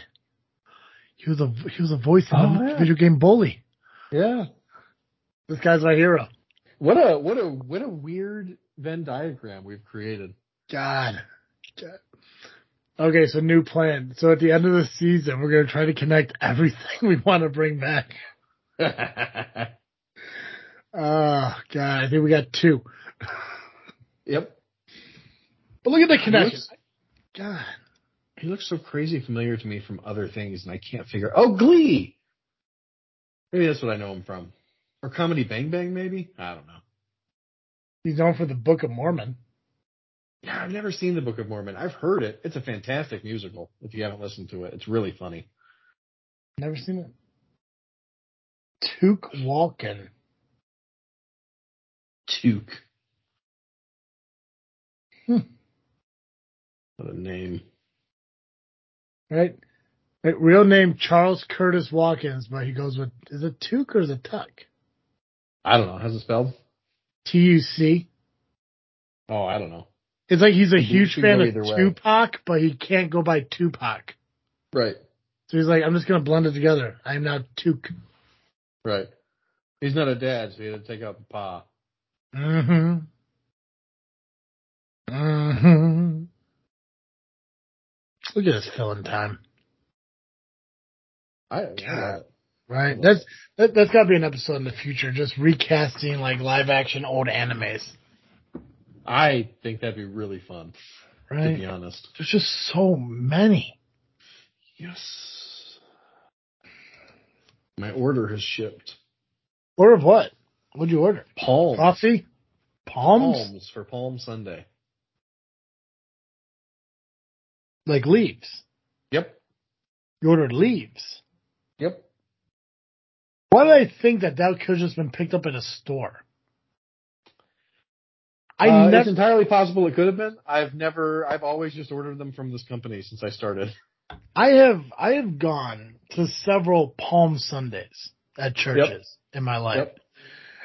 he was a he was a voice in Oh, the yeah. video game Bully. Yeah. This guy's my hero. What a what a what a weird Venn diagram we've created. God. God. Okay, so new plan. So at the end of the season, we're gonna try to connect everything we want to bring back. Oh God, I think we got two. yep. But look at the connection. looks, God. He looks so crazy familiar to me from other things, and I can't figure. Oh, Glee. Maybe that's what I know him from, or Comedy Bang Bang. Maybe I don't know. He's known for the Book of Mormon. Yeah, I've never seen the Book of Mormon. I've heard it. It's a fantastic musical. If you haven't listened to it, it's really funny. Never seen it. Tuke Walken. Tuke. Hmm. What a name. Right? Right, Real name Charles Curtis Watkins, but he goes with is it Tuke or is it Tuck? I don't know. How's it spelled? T U C. Oh, I don't know. It's like he's a Could huge fan of either way. Tupac, but he can't go by Tupac. Right. So he's like, I'm just gonna blend it together. I am now Tuke. Right. He's not a dad, so he had to take out the pa. Mm-hmm. Mm-hmm. Look at this filling time, I, I love right? That's that, that's got to be an episode in the future, just recasting like live action old animes, I think that'd be really fun, Right. to be honest. There's just so many. Yes. My order has shipped. Order of what? What'd you order? Palms. Coffee? Palms? Palms for Palm Sunday. Like leaves. Yep. You ordered leaves. Yep. Why did I think that that could have just been picked up at a store? I Uh, never. It's entirely possible it could have been. I've never. I've always just ordered them from this company since I started. I have I have gone to several Palm Sundays at churches in my life. Yep.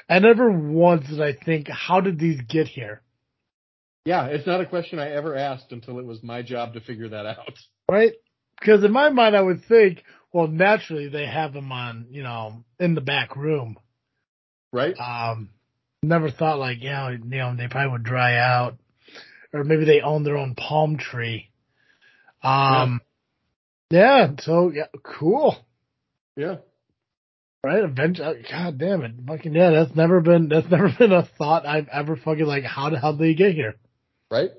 And never once did I think, how did these get here? Yeah, it's not a question I ever asked until it was my job to figure that out. Right? Because in my mind I would think, well naturally they have them on, you know, in the back room. Right? Um never thought like, yeah, you know, they probably would dry out. Or maybe they own their own palm tree. Um yeah, so yeah, cool. Yeah. Right, eventually, God damn it, fucking yeah. That's never been that's never been a thought I've ever fucking like. How the hell did they get here? Right?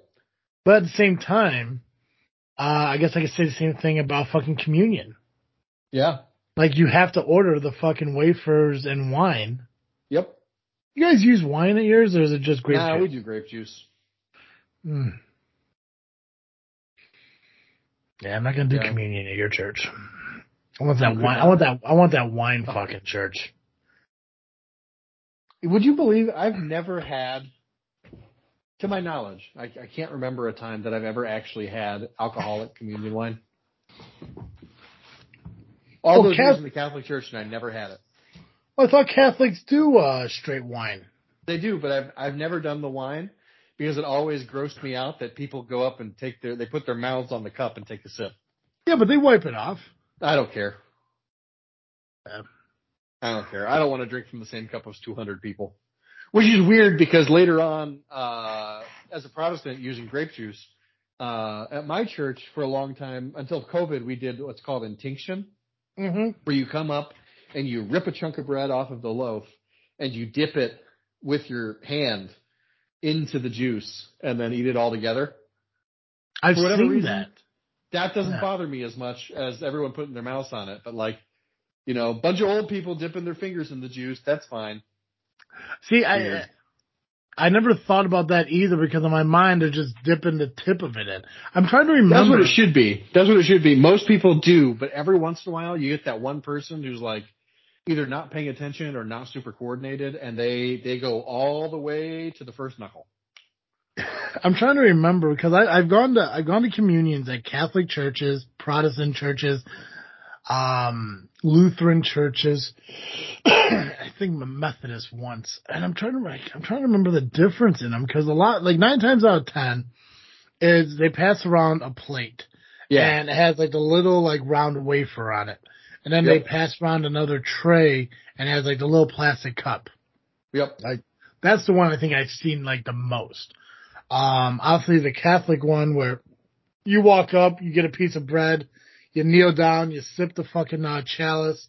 But at the same time, uh, I guess I could say the same thing about fucking communion. Yeah. Like you have to order the fucking wafers and wine. Yep. You guys use wine at yours, or is it just grape nah, juice? we do grape juice. Mm. Yeah, I'm not gonna do Yeah. communion at your church. I want that wine. I want that. I want that wine fucking church. Would you believe I've never had, to my knowledge, I, I can't remember a time that I've ever actually had alcoholic communion wine. All Oh, those Cath- years in the Catholic Church, and I never had it. Well, I thought Catholics do uh, straight wine. They do, but I've I've never done the wine because it always grossed me out that people go up and take their they put their mouths on the cup and take a sip. Yeah, but they wipe it off. I don't care. Yeah. I don't care. I don't want to drink from the same cup as 200 people. Which is weird because later on, uh, as a Protestant using grape juice, uh, at my church for a long time, until COVID, we did what's called intinction, Mm-hmm. where you come up and you rip a chunk of bread off of the loaf and you dip it with your hand into the juice and then eat it all together. I've For whatever seen reason, that. That doesn't Yeah. bother me as much as everyone putting their mouths on it, but like, you know, a bunch of old people dipping their fingers in the juice, that's fine. See, I I never thought about that either because in my mind they're just dipping the tip of it in. I'm trying to remember. That's what it should be. That's what it should be. Most people do, but every once in a while you get that one person who's like either not paying attention or not super coordinated and they, they go all the way to the first knuckle. I'm trying to remember because I, I've gone to I've gone to communions at Catholic churches, Protestant churches, um, Lutheran churches. I think Methodist once, and I'm trying to like, I'm trying to remember the difference in them because a lot like nine times out of ten is they pass around a plate yeah, and it has like the little like round wafer on it, and then Yep. they pass around another tray and it has like the little plastic cup. Yep. That's the one I think I've seen like the most. Um, obviously the Catholic one where you walk up, you get a piece of bread, you kneel down, you sip the fucking uh, chalice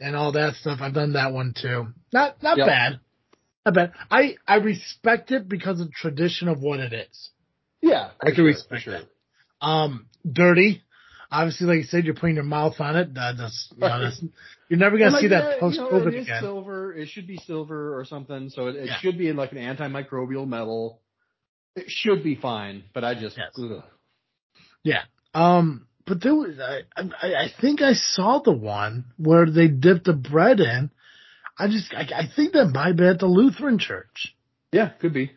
and all that stuff. I've done that one too. Not, not Yep. bad. Not bad. I, I respect it because of the tradition of what it is. Yeah. I can sure, respect for sure. that. Um, dirty. Obviously, like you said, you're putting your mouth on it. Uh, that's, you know, that's, you're never gonna And, see like, that yeah, post you know, it is again. silver. It should be silver or something. So it, it Yeah. should be in like an antimicrobial metal. It should be fine, but I just, Yes. Yeah. Um, but there was, I, I, I think I saw the one where they dipped the bread in. I just, I, I think that might be at the Lutheran church. yeah, could be.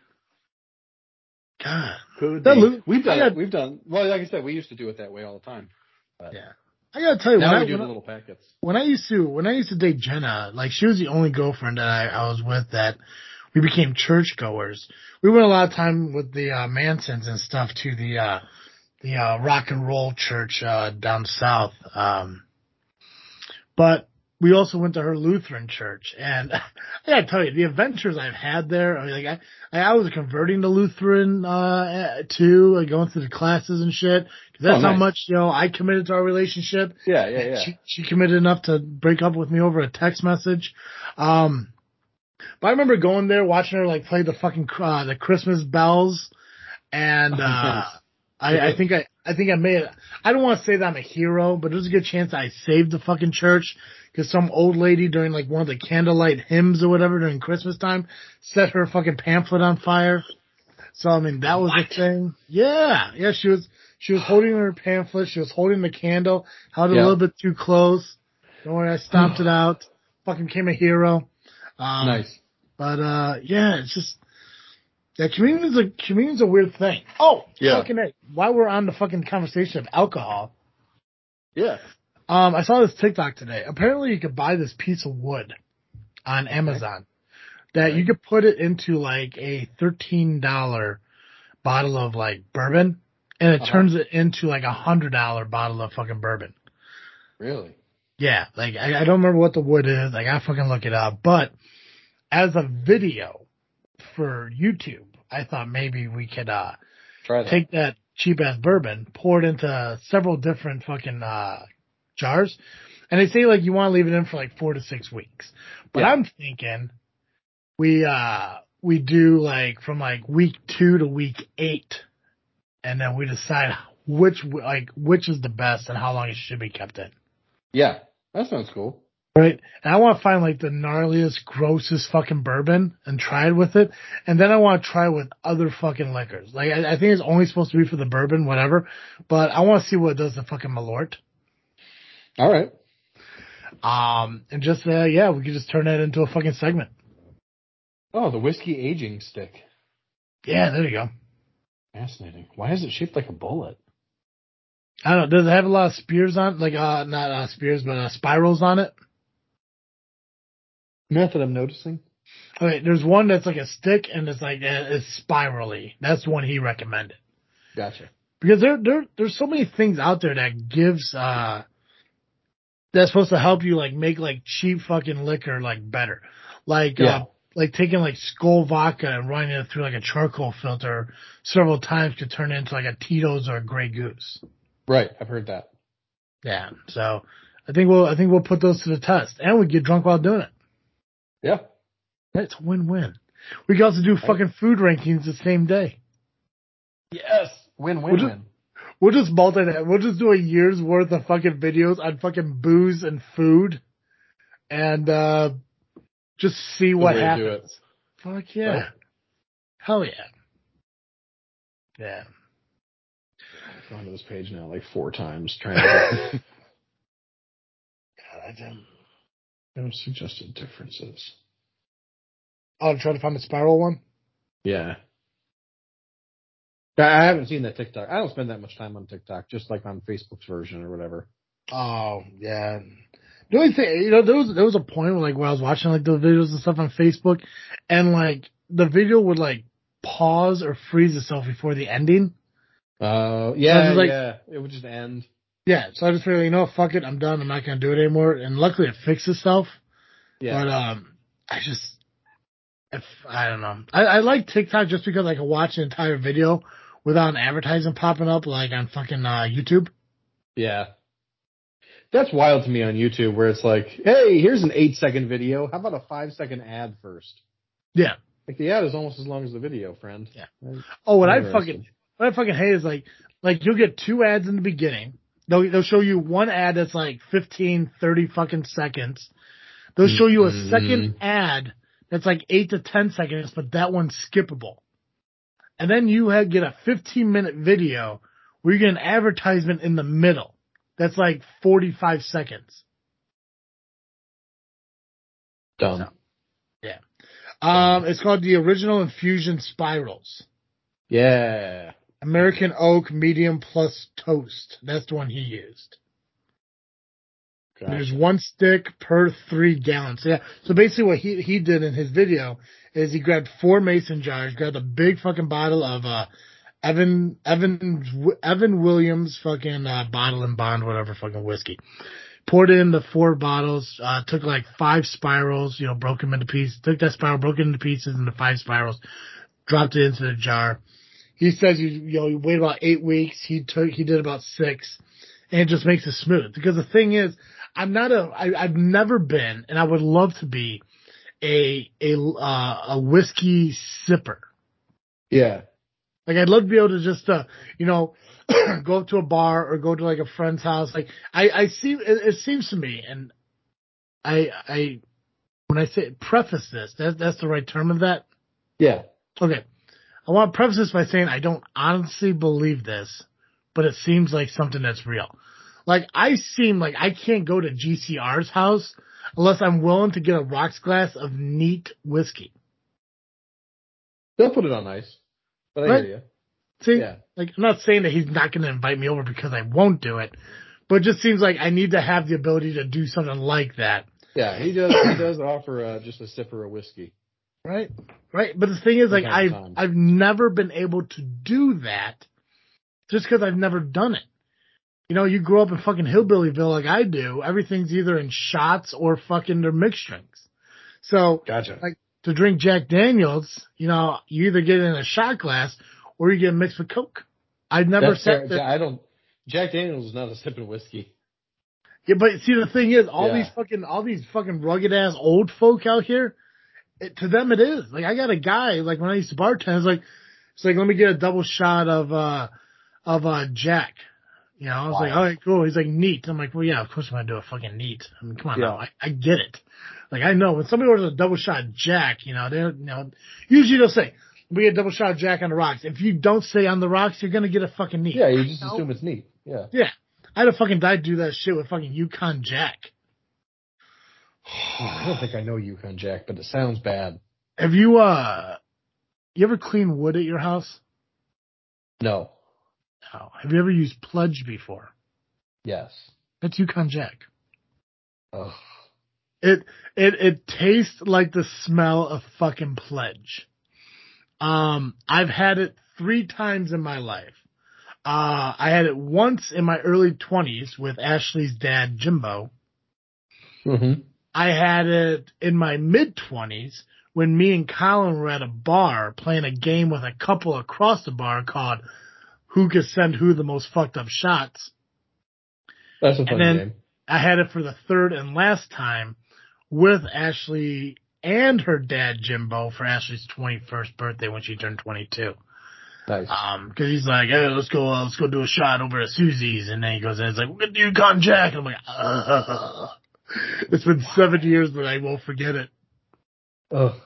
God. Could That be. Lu- we've done it. got- We've done, well, like I said, we used to do it that way all the time. But Yeah. I gotta tell you, when now I, we do when, the little packets. when I used to, when I used to date Jenna, like she was the only girlfriend that I, I was with that we became churchgoers. We went a lot of time with the, uh, Mansons and stuff to the, uh, the, uh, rock and roll church, uh, down south. Um, but we also went to her Lutheran church and I gotta tell you, the adventures I've had there, I mean, like I, I was converting to Lutheran, uh, too, like going through the classes and shit. That's Oh, how much, you know, I committed to our relationship. Yeah, yeah, yeah. She, she committed enough to break up with me over a text message. Um, but I remember going there, watching her like play the fucking, uh, the Christmas bells. And, uh, Nice. I, I think I, I think I made. I don't want to say that I'm a hero, but there's a good chance I saved the fucking church because some old lady during like one of the candlelight hymns or whatever during Christmas time set her fucking pamphlet on fire. So I mean that was a thing. Yeah, yeah. She was she was holding her pamphlet. She was holding the candle. Held it Yeah. a little bit too close. Don't worry, I stomped it out. Fucking became a hero. Um, nice. But uh, yeah, it's just yeah. Communion's a communion's a weird thing. Oh, Yeah. fucking A. While we're on the fucking conversation of alcohol, Yeah. um, I saw this TikTok today. Apparently, you could buy this piece of wood on Amazon that you could put it into like a thirteen dollar bottle of like bourbon, and it Uh-huh. turns it into like a hundred dollar bottle of fucking bourbon. Really? Yeah, like I, I don't remember what the wood is. Like I gotta fucking look it up. But as a video for YouTube, I thought maybe we could uh Try that. take that cheap ass bourbon, pour it into several different fucking uh jars, and they say like you want to leave it in for like four to six weeks. But Yeah. I'm thinking we uh we do like from like week two to week eight, and then we decide which like which is the best and how long it should be kept in. yeah. That sounds cool. Right. And I want to find like the gnarliest, grossest fucking bourbon and try it with it. And then I want to try it with other fucking liquors. Like I, I think it's only supposed to be for the bourbon, whatever. But I want to see what it does to fucking Malort. All right. Um, and just, uh, yeah, we could just turn that into a fucking segment. Oh, the whiskey aging stick. Yeah, there you go. Fascinating. Why is it shaped like a bullet? I don't know. Does it have a lot of spears on, like, uh, not uh, spears, but uh, spirals on it? Not that I'm noticing. Okay, there's one that's like a stick and it's like uh, it's spirally. That's the one he recommended Gotcha. because there there there's so many things out there that gives uh that's supposed to help you like make like cheap fucking liquor like better. Like Yeah. uh like taking like Skol vodka and running it through like a charcoal filter several times could turn into like a Tito's or a Grey Goose. Right. I've heard that. Yeah. So I think we'll I think we'll put those to the test. And we get drunk while doing it. Yeah. That's a win win. We got to do fucking food rankings the same day. Yes. Win win We'll ju- win. We'll just multi that. We'll just do a year's worth of fucking videos on fucking booze and food, and uh just see what way to do happens. Fuck yeah, Right. hell yeah, yeah. I've gone to this page now like four times trying to God, I didn't- no suggested differences. Oh, try to find the spiral one. Yeah. I haven't seen that TikTok. I don't spend that much time on TikTok, just like on Facebook's version or whatever. Oh yeah. The only thing, you know, there was there was a point where like where I was watching like the videos and stuff on Facebook, and like the video would like pause or freeze itself before the ending. Uh, yeah, was like- yeah. It would just end. Yeah, so I just figured, you know, fuck it, I'm done. I'm not gonna do it anymore. And luckily, it fixed itself. Yeah. But um, I just, if I don't know, I, I like TikTok just because I can watch an entire video without an advertising popping up like on fucking uh, YouTube. yeah. That's wild to me on YouTube where it's like, hey, here's an eight second video. How about a five second ad first? Yeah. Like the ad is almost as long as the video, friend. Yeah. Right? Oh, what I fucking what I fucking hate is like like you'll get two ads in the beginning. They'll they'll show you one ad that's like 15, 30 fucking seconds. They'll show you a Mhm. second ad that's like eight to ten seconds, but that one's skippable. And then you have, get a 15 minute video where you get an advertisement in the middle. That's like 45 seconds. Dumb. Um, it's called the original infusion spirals. Yeah. American oak medium plus toast. That's the one he used. There's one stick per three gallons. So yeah. So basically what he, he did in his video is he grabbed four mason jars, grabbed a big fucking bottle of, uh, Evan, Evan, Evan Williams fucking, uh, bottle and bond, whatever fucking whiskey. Poured in the four bottles, uh, took like five spirals, you know, broke them into pieces, took that spiral, broke it into pieces into five spirals, dropped it into the jar. He says you, you know, you wait about eight weeks. He took, he did about six and it just makes it smooth. Because the thing is, I'm not a, I, I've never been, and I would love to be a, a, uh, a whiskey sipper. Yeah. Like I'd love to be able to just, uh, you know, go up to a bar or go to like a friend's house. Like I, I see, it, it seems to me, and I, I, when I say preface this, that, that's the right term of that. Yeah. Okay. I want to preface this by saying I don't honestly believe this, but it seems like something that's real. Like I seem like I can't go to GCR's house unless I'm willing to get a rocks glass of neat whiskey. They'll put it on ice. But I Right. hear you. See, Yeah. like I'm not saying that he's not going to invite me over because I won't do it, but it just seems like I need to have the ability to do something like that. Yeah, he does. He does offer uh, just a sipper of whiskey. Right. Right. But the thing is, like, I've, time. I've never been able to do that just because I've never done it. You know, you grow up in fucking Hillbillyville like I do. Everything's either in shots or fucking their mixed drinks. So Gotcha. Like- to drink Jack Daniels, you know, you either get it in a shot glass or you get it mixed with Coke. I've never That's said that. I don't. Jack Daniels is not a sipping whiskey. Yeah, but see, the thing is, all Yeah. these fucking, all these fucking rugged ass old folk out here, it, to them it is. Like, I got a guy, like, when I used to bartend, it's like, it's like, let me get a double shot of, uh, of, uh, Jack. You know, I was like, all right, cool. He's like, neat. I'm like, well, yeah, of course I'm gonna do a fucking neat. I mean, come on Yeah. now. I, I get it. Like, I know when somebody orders a double shot Jack, you know, they're, you know, usually they'll say, we get a double shot Jack on the rocks. If you don't say on the rocks, you're gonna get a fucking neat. Yeah, you just assume it's neat. Yeah. Yeah. I'd have fucking died to do that shit with fucking Yukon Jack. I don't think I know Yukon Jack, but it sounds bad. Have you uh you ever clean wood at your house? No. No. Have you ever used pledge before? Yes. That's Yukon Jack. Ugh. It it it tastes like the smell of fucking pledge. Um, I've had it three times in my life. Uh, I had it once in my early twenties with Ashley's dad, Jimbo. Mm-hmm. I had it in my mid twenties when me and Colin were at a bar playing a game with a couple across the bar called Who Can Send Who the Most Fucked Up Shots. That's a fun And then- game. I had it for the third and last time with Ashley and her dad Jimbo for Ashley's 21st birthday when she turned 22. Nice. Um, cause he's like, hey, let's go, uh, let's go do a shot over at Susie's. And then he goes, and it's like, we're gonna do Yukon Jack. And I'm like, uh, it's been seven years, but I won't forget it. oh,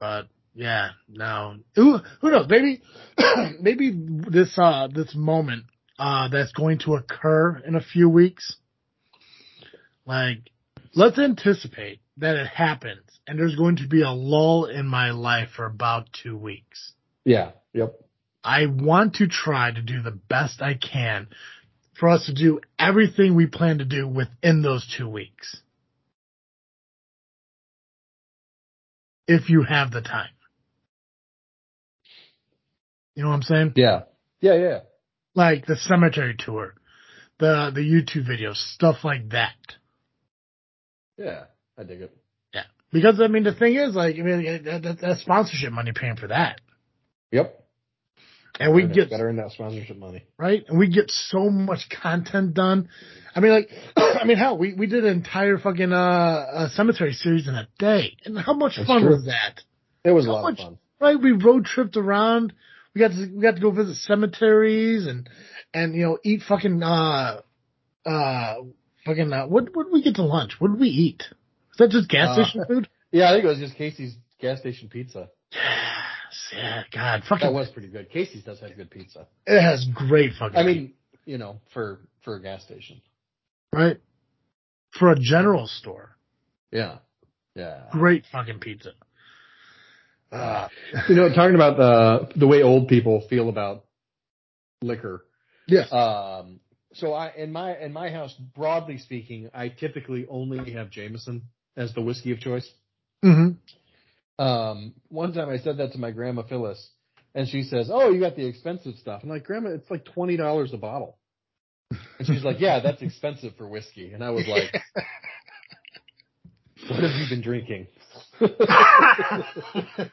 But yeah, no, who, who knows? Maybe, maybe this, uh, this moment, uh, that's going to occur in a few weeks. Like, let's anticipate that it happens and there's going to be a lull in my life for about two weeks. yeah. Yep. I want to try to do the best I can for us to do everything we plan to do within those two weeks. If you have the time. You know what I'm saying? Yeah. Yeah. Yeah. Like the cemetery tour, the, the YouTube videos, stuff like that. Yeah. I dig it. Yeah. Because I mean, the thing is like, I mean, that, that, that's sponsorship money paying for that. Yep. And we get gotta that sponsorship money. right? And we get so much content done. I mean, like, I mean, hell, we, we did an entire fucking, uh, uh, cemetery series in a day. And how much That's fun true. was that? It was a lot much- of fun. Right? We road tripped around. We got to, we got to go visit cemeteries and, and, you know, eat fucking, uh, uh, fucking, uh, what, what did we get to lunch? What did we eat? Is that just gas Uh, station food? Yeah, I think it was just Casey's gas station pizza. Yeah. God, fucking, That was pretty good. Casey's does have good pizza. it has great fucking, I mean, you know, for for a gas station. right? For a general store. Yeah. Yeah. Great fucking pizza. Uh, You know, talking about the the way old people feel about liquor. yes. Um, so I in my in my house, broadly speaking, I typically only have Jameson as the whiskey of choice. hmm Um, one time I said that to my grandma Phyllis, and she says, "Oh, you got the expensive stuff." I'm like, "Grandma, it's like twenty dollars a bottle." And she's like, "Yeah, that's expensive for whiskey." And I was like, "What have you been drinking?"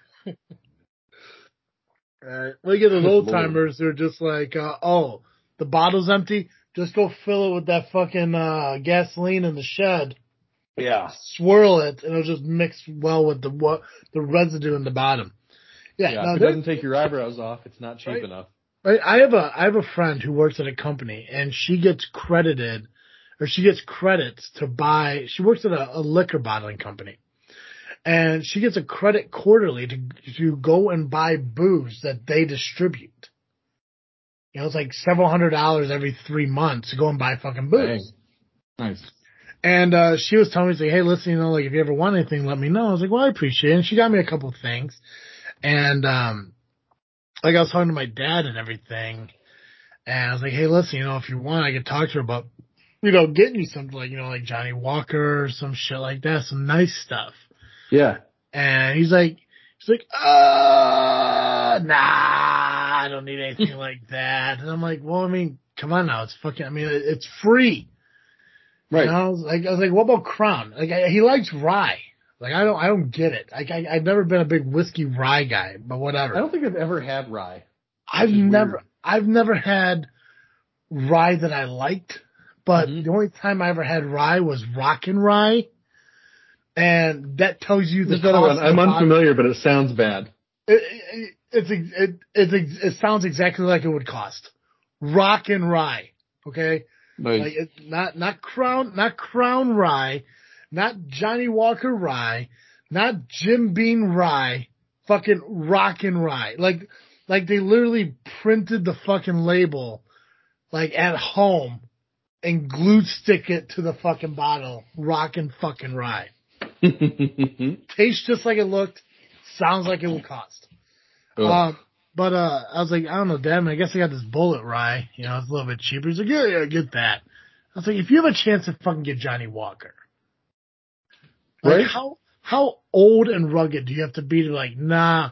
Right. We get those old timers who are just like, uh, oh, the bottle's empty. Just go fill it with that fucking uh, gasoline in the shed. Yeah. Swirl it, and it'll just mix well with the what the residue in the bottom. Yeah. Yeah, no, if it doesn't take your eyebrows off, it's not cheap Right. enough. Right. I have a I have a friend who works at a company and she gets credited or she gets credits to buy she works at a, a liquor bottling company. And she gets a credit quarterly to to go and buy booze that they distribute. You know, it's like several hundred dollars every three months to go and buy fucking booze. Nice. And uh she was telling me, like, hey, listen, you know, like if you ever want anything, let me know. I was like, well, I appreciate it. And she got me a couple of things. And um like I was talking to my dad and everything. And I was like, hey, listen, you know, if you want, I could talk to her about, you know, getting you something like, you know, like Johnnie Walker or some shit like that, some nice stuff. Yeah. And he's like, he's like, uh, nah, I don't need anything like that. And I'm like, well, I mean, come on now, it's fucking, I mean, it's free. Right. I was like, I was like, what about Crown? Like, I, he likes rye. Like, I don't, I don't get it. Like, I, I've never been a big whiskey rye guy, but whatever. I don't think I've ever had rye. I've never, weird. I've never had rye that I liked, but Mhm. the only time I ever had rye was Rock and Rye, and that tells you the cost I'm unfamiliar, but it sounds bad. It, it, it's ex- it, it sounds exactly like it would cost. Rock and Rye, okay? Nice. Like not not Crown, not Crown Rye, not Johnnie Walker Rye, not Jim Beam Rye, fucking Rock and Rye. Like like they literally printed the fucking label like at home and glued stick it to the fucking bottle. Rockin' fucking Rye. Tastes just like it looked, sounds like it would cost. Um, but uh, I was like, I don't know, Dad. I guess I got this Bulleit rye. You know, it's a little bit cheaper. He's like, yeah, yeah, get that. I was like, if you have a chance to fucking get Johnnie Walker, Like Right. how how old and rugged do you have to be to like, nah,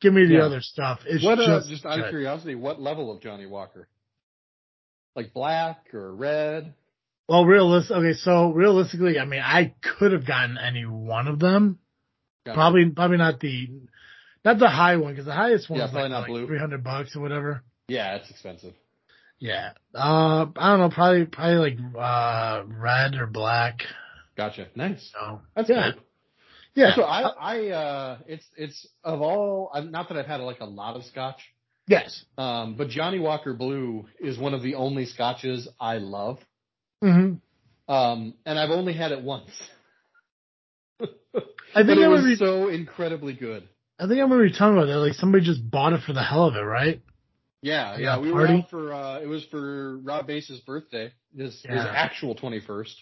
give me the Yeah. other stuff. It's What, uh, just, just out of curiosity, what level of Johnnie Walker? Like black or red? Well, realistic. Okay, so realistically, I mean, I could have gotten any one of them. Gotcha. Probably, probably not the, not the high one because the highest one Yeah, is probably like, not blue. three hundred bucks or whatever. Yeah, it's expensive. Yeah. Uh, I don't know. Probably, probably like uh red or black. Gotcha. Nice. So That's yeah, dope. yeah, So I, I, uh, it's, it's of all, I'm- not that I've had like a lot of scotch, yes. um, but Johnnie Walker Blue is one of the only scotches I love. hmm Um, and I've only had it once. I think it was remember. so incredibly good. I think I remember you talking about that. Like somebody just bought it for the hell of it, right? Yeah, yeah. a We were out for uh it was for Rob Base's birthday. His his actual twenty first.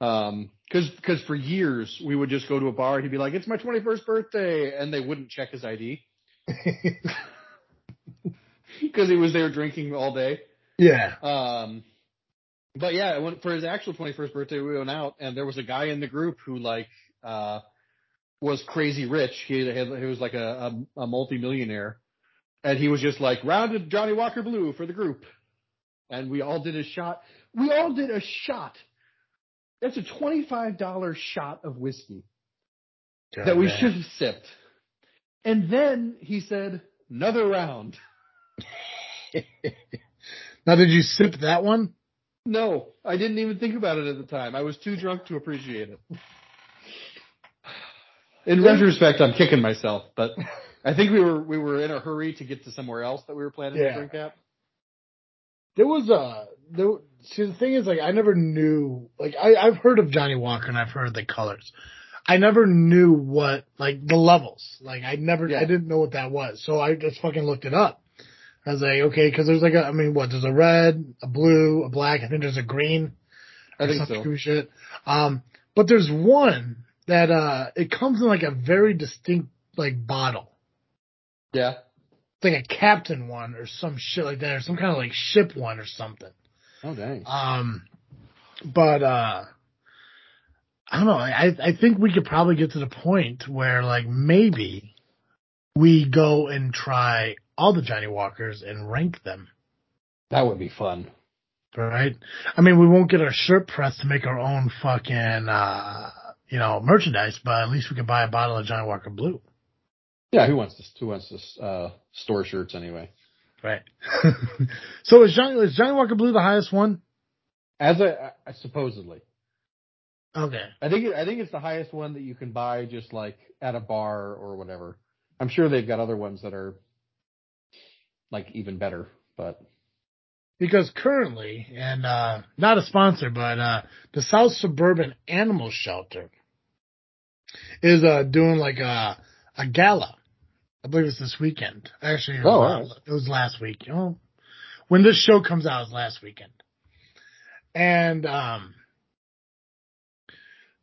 Um, because because for years we would just go to a bar. He'd be like, "It's my twenty first birthday," and they wouldn't check his ID because he was there drinking all day. yeah. Um, but yeah, when, for his actual 21st birthday, we went out and there was a guy in the group who like, uh, was crazy rich. He had, he was like a, a, a multi-millionaire and he was just like rounded Johnnie Walker Blue for the group. And we all did a shot. We all did a shot. That's a $25 shot of whiskey that we man. should have sipped. And then he said, another round. Now, did you sip that one? No, I didn't even think about it at the time. I was too drunk to appreciate it. In retrospect, I'm kicking myself, but I think we were we were in a hurry to get to somewhere else that we were planning Yeah. to drink at. There was a there. See, the thing is, like, I never knew. Like, I I've heard of Johnnie Walker and I've heard the colors. I never knew what like the levels. Like, I never, Yeah. I didn't know what that was. So I just fucking looked it up. I was like, okay, because there's like a, I mean, what? There's a red, a blue, a black. I think there's a green. I think so. shit. Um, but there's one that uh, it comes in like a very distinct like bottle. Yeah. It's like a captain one or some shit like that, or some kind of like ship one or something. Oh dang. Um, but uh, I don't know. I I think we could probably get to the point where like maybe we go and try all the Johnnie Walkers and rank them. That would be fun. Right? I mean, we won't get our shirt pressed to make our own fucking, uh, you know, merchandise, but at least we can buy a bottle of Johnnie Walker Blue. Yeah. Who wants this? Who wants this? Uh, store shirts anyway. Right. so is Johnnie, is Johnnie Walker Blue the highest one? As a I- supposedly, Okay. I think I think it's the highest one that you can buy just like at a bar or whatever. I'm sure they've got other ones that are like even better, but Because currently, and, uh, not a sponsor, but, uh, the South Suburban Animal Shelter is, uh, doing like a, a gala. I believe it's this weekend. Actually, it was, Oh, alright. it was last week. Oh, when this show comes out, it's last weekend. And, um,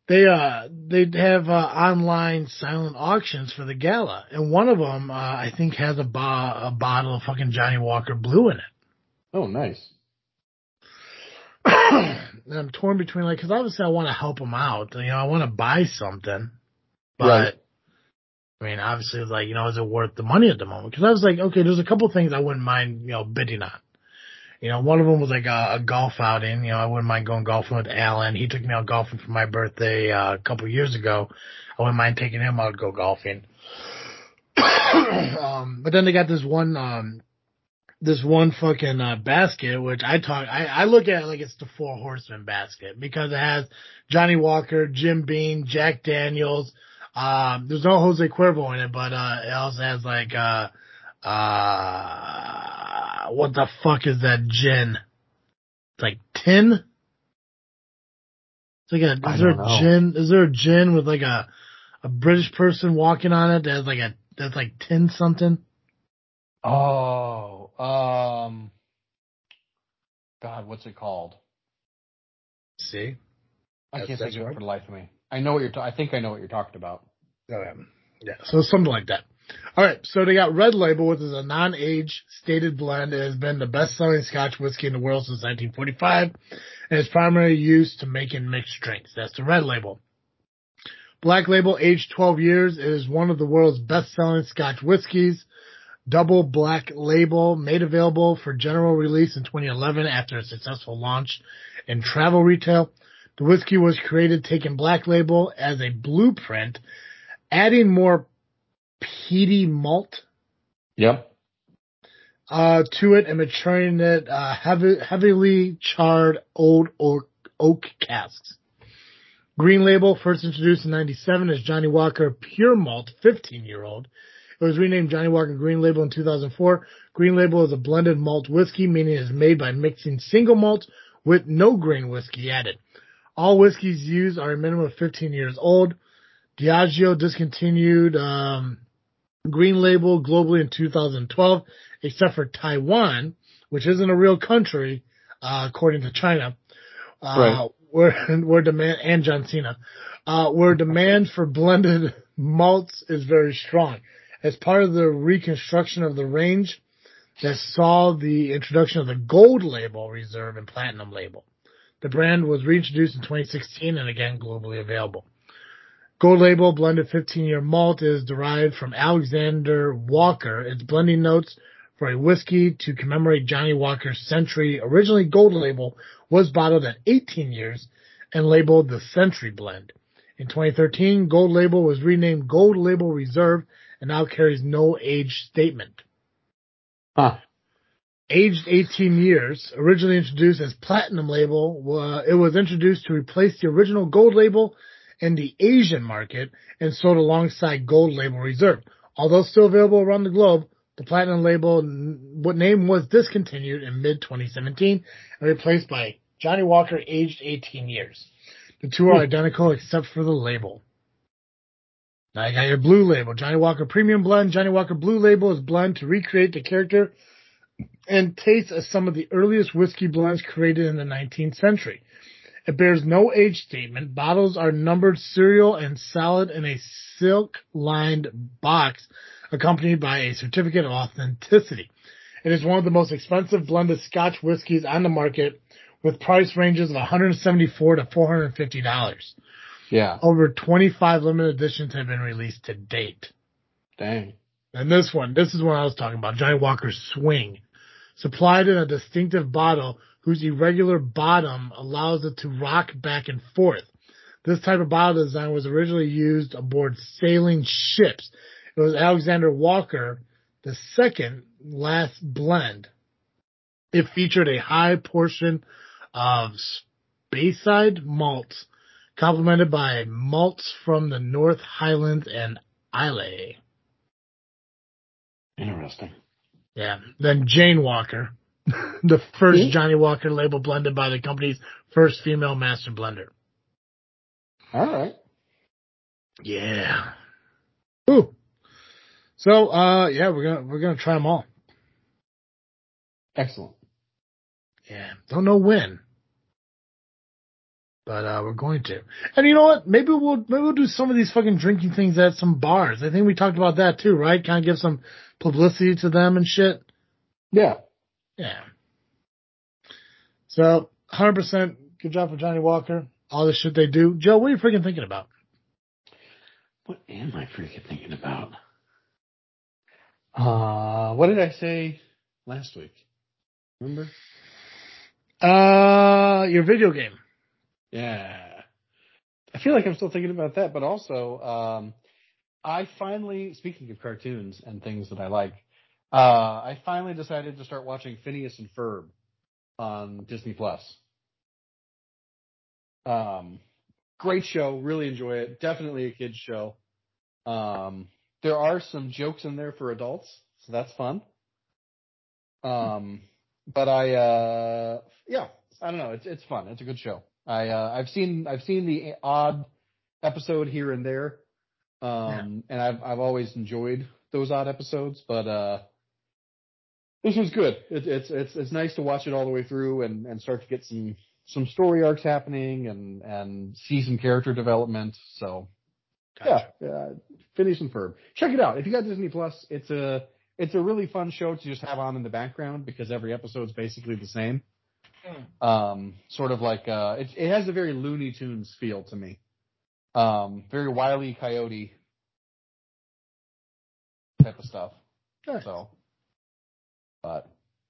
they, uh, they have, uh, online silent auctions for the gala. And one of them, uh, I think has a, bo- a bottle of fucking Johnnie Walker Blue in it. oh nice. and I'm torn between like, cause obviously I want to help them out. You know, I want to buy something, but Right. I mean, obviously like, you know, is it worth the money at the moment? Cause I was like, okay, there's a couple things I wouldn't mind, you know, bidding on. You know, one of them was like a, a golf outing. You know, I wouldn't mind going golfing with Alan. He took me out golfing for my birthday uh, a couple years ago. I wouldn't mind taking him out to go golfing. um, but then they got this one, um, this one fucking uh, basket, which I talk, I, I look at it like it's the Four Horsemen basket because it has Johnnie Walker, Jim Beam, Jack Daniels. Um, there's no Jose Cuervo in it, but uh, it also has like uh, uh, what the fuck is that gin? It's like tin. It's like a is there a know. gin? Is there a gin with like a a British person walking on it that's like a that's like tin something? Oh, um, God, what's it called? See. I That's- can't think of it right. for the life of me. I know what you're. Ta- I think I know what you're talking about. Oh, okay. Yeah, so something like that. All right, so they got Red Label, which is a non-age stated blend. It has been the best-selling Scotch whiskey in the world since 1945, and is primarily used to making mixed drinks. That's the Red Label. Black Label, aged 12 years, is one of the world's best-selling Scotch whiskies. Double Black Label, made available for general release in 2011 after a successful launch in travel retail. The whiskey was created taking Black Label as a blueprint, adding more peaty malt Yep. uh, to it and maturing it uh, heavy, heavily charred old oak, oak casks. Green Label, first introduced in 97 as Johnnie Walker Pure Malt 15 year old. It was renamed Johnnie Walker Green Label in 2004. Green Label is a blended malt whiskey, meaning it is made by mixing single malt with no grain whiskey added. All whiskeys used are a minimum of 15 years old. Diageo discontinued um, Green Label globally in 2012, except for Taiwan, which isn't a real country, uh, according to China. Uh, Right. where, where demand, and John Cena, uh, where demand for blended malts is very strong. As part of the reconstruction of the range that saw the introduction of the gold label reserve and platinum label. The brand was reintroduced in 2016 and again globally available. Gold Label blended 15 year malt is derived from Alexander Walker. Its blending notes for a whiskey to commemorate Johnnie Walker's century. Originally Gold Label was bottled at 18 years and labeled the Century Blend. In 2013, Gold Label was renamed Gold Label Reserve and now carries no age statement. Huh. Aged 18 years, originally introduced as Platinum Label, uh, it was introduced to replace the original Gold Label in the Asian market and sold alongside Gold Label Reserve. Although still available around the globe, the Platinum Label what name was discontinued in mid 2017 and replaced by Johnnie Walker, aged 18 years. The two are hmm. identical except for the label. Now you got your blue label, Johnnie Walker Premium Blend. Johnnie Walker Blue Label is blend to recreate the character and taste of some of the earliest whiskey blends created in the 19th century. It bears no age statement. Bottles are numbered serial and solid in a silk lined box accompanied by a certificate of authenticity. It is one of the most expensive blended scotch whiskeys on the market with price ranges of 174 to 450 dollars. Yeah. Over 25 limited editions have been released to date. Dang. And this one, this is what I was talking about. Johnnie Walker's Swing. Supplied in a distinctive bottle whose irregular bottom allows it to rock back and forth. This type of bottle design was originally used aboard sailing ships. It was Alexander Walker, the second last blend. It featured a high portion of Speyside malts, complemented by malts from the North Highlands and Islay. Interesting. Yeah. Then Jane Walker, the first Hmm? Johnnie Walker label blended by the company's first female master blender. All right. Yeah. Ooh. So, uh, yeah, we're gonna we're gonna try them all. Excellent. Yeah. Don't know when, but uh, we're going to. And you know what? Maybe we'll maybe we'll do some of these fucking drinking things at some bars. I think we talked about that too, right? Kind of give some publicity to them and shit. Yeah. Yeah. So, 100% good job for Johnnie Walker. All the shit they do. Joe, what are you freaking thinking about? What am I freaking thinking about? Uh, what did I say last week? Remember? Uh, your video game. Yeah. I feel like I'm still thinking about that, but also, um, I finally, speaking of cartoons and things that I like, uh, I finally decided to start watching Phineas and Ferb on Disney Plus. Um, great show, really enjoy it. Definitely a kids show. Um, there are some jokes in there for adults, so that's fun. Um, but I, uh, yeah, I don't know. It's it's fun. It's a good show. I uh, I've seen I've seen the odd episode here and there, um, and I've I've always enjoyed those odd episodes. But uh, this was good. It, it's it's it's nice to watch it all the way through and and start to get some some story arcs happening and and see some character development. So Gotcha. yeah, uh, Phineas and Ferb. Check it out if you got Disney Plus. It's a it's a really fun show to just have on in the background because every episode's basically the same. Um, sort of like uh, it, it has a very Looney Tunes feel to me. Um, very wily coyote type of stuff. Nice. So, but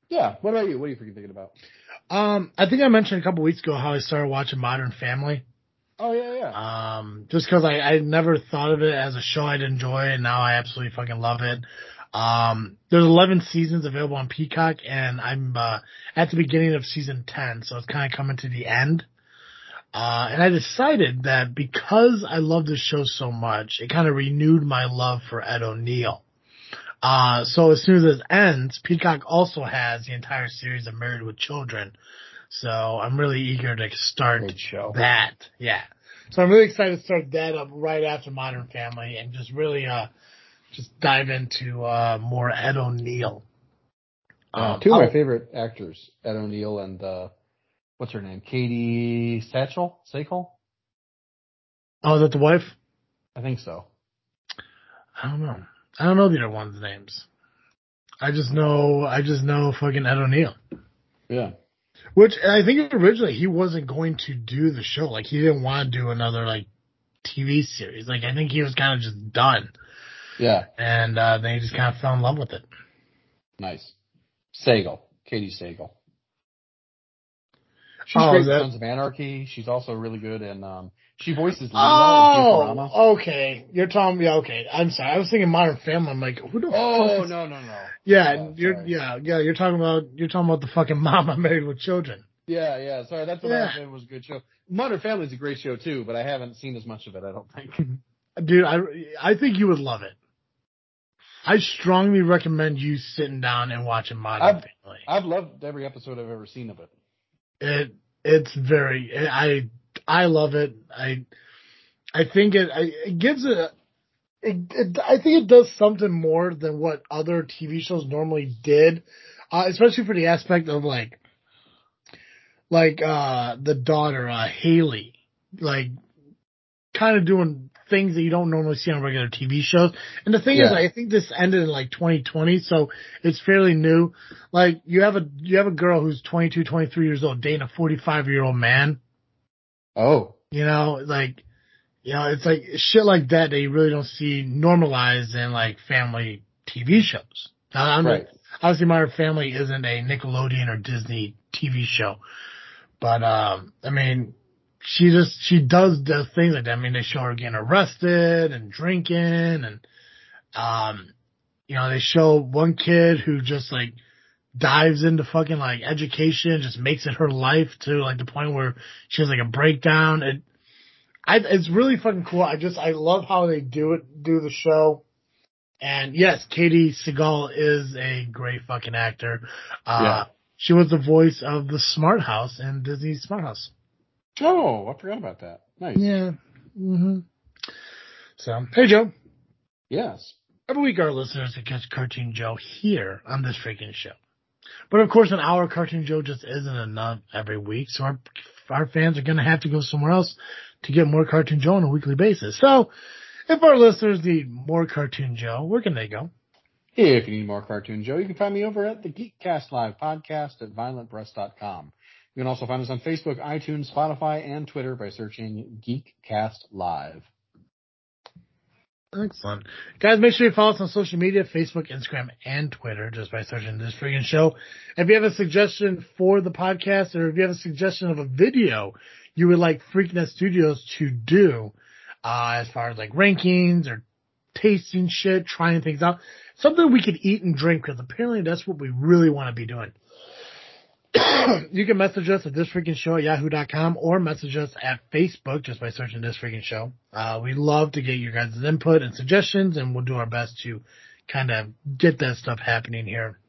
yeah, what about you? What are you freaking thinking about? Um, I think I mentioned a couple weeks ago how I started watching Modern Family. Oh yeah, yeah. Um, just cause I, I never thought of it as a show I'd enjoy and now I absolutely fucking love it. Um, there's 11 seasons available on Peacock and I'm, uh, at the beginning of season 10, so it's kind of coming to the end. Uh, and I decided that because I love this show so much, it kind of renewed my love for Ed O'Neill. Uh, so as soon as it ends, Peacock also has the entire series of Married with Children. So I'm really eager to start that. Yeah. So I'm really excited to start that up right after Modern Family and just really, uh, just dive into, uh, more Ed O'Neill. Uh, Um, two of my oh, favorite actors, Ed O'Neill and uh, what's her name, Katie Satchel, Sakel. Oh, is that the wife? I think so. I don't know. I don't know the other ones' names. I just know, I just know fucking Ed O'Neill. Yeah. Which I think originally he wasn't going to do the show. Like he didn't want to do another like TV series. Like I think he was kind of just done. Yeah. And uh, then he just kind of fell in love with it. Nice. Sagal. Katey Sagal. She's Oh, great that- Sons of Anarchy. She's also really good in um she voices Leela in oh, Futurama. Oh, okay. You're talking. Yeah, okay. I'm sorry. I was thinking Modern Family. I'm like, who the Oh fuck? is- no no no. Yeah, oh, Yeah, you're sorry. yeah yeah. You're talking about you're talking about the fucking mama married with children. Yeah, yeah. Sorry, that's what Yeah. I said was a good show. Modern Family is a great show too, but I haven't seen as much of it. I don't think. Dude, I I think you would love it. I strongly recommend you sitting down and watching Modern I've- Family. I've loved every episode I've ever seen of it. It it's very I I love it. I I think it I, it gives it, it it I think it does something more than what other TV shows normally did, uh, especially for the aspect of like like uh the daughter uh Haley like kind of doing things that you don't normally see on regular TV shows. And the thing is, I think this ended in like 2020, so it's fairly new. Like you have a you have a girl who's 22, 23 years old dating a 45 year old man. Oh. You know, like you know, it's like shit like that that you really don't see normalized in like family TV shows. Now, I'm Right. obviously Modern Family isn't a Nickelodeon or Disney TV show, but um, I mean, she just she does does things like that. I mean, they show her getting arrested and drinking, and um, you know, they show one kid who just like dives into fucking like education, just makes it her life to like the point where she has like a breakdown. It, I, it's really fucking cool. I just I love how they do it, do the show. And yes, Katey Seagal is a great fucking actor. Uh, Yeah. she was the voice of the Smart House in Disney's Smart House. Oh, I forgot about that. Nice. Yeah. hmm So, hey Joe. Yes. Every week our listeners get catch Cartoon Joe here on this freaking show. But of course an hour Cartoon Joe just isn't enough every week, so our our fans are gonna have to go somewhere else to get more Cartoon Joe on a weekly basis. So if our listeners need more Cartoon Joe, where can they go? If you need more Cartoon Joe, you can find me over at the Geekcast Live podcast at violentbreast.com. You can also find us on Facebook, iTunes, Spotify, and Twitter by searching Geekcast Live. Excellent. Guys, make sure you follow us on social media, Facebook, Instagram, and Twitter, just by searching this freaking show. If you have a suggestion for the podcast, or if you have a suggestion of a video you would like Freaknet Studios to do, uh, as far as like rankings or tasting shit, trying things out, something we could eat and drink, because apparently that's what we really want to be doing. you can message us at this freaking show at yahoo.com or message us at Facebook just by searching this freaking show. Uh, we love to get your guys' input and suggestions and we'll do our best to kind of get that stuff happening here.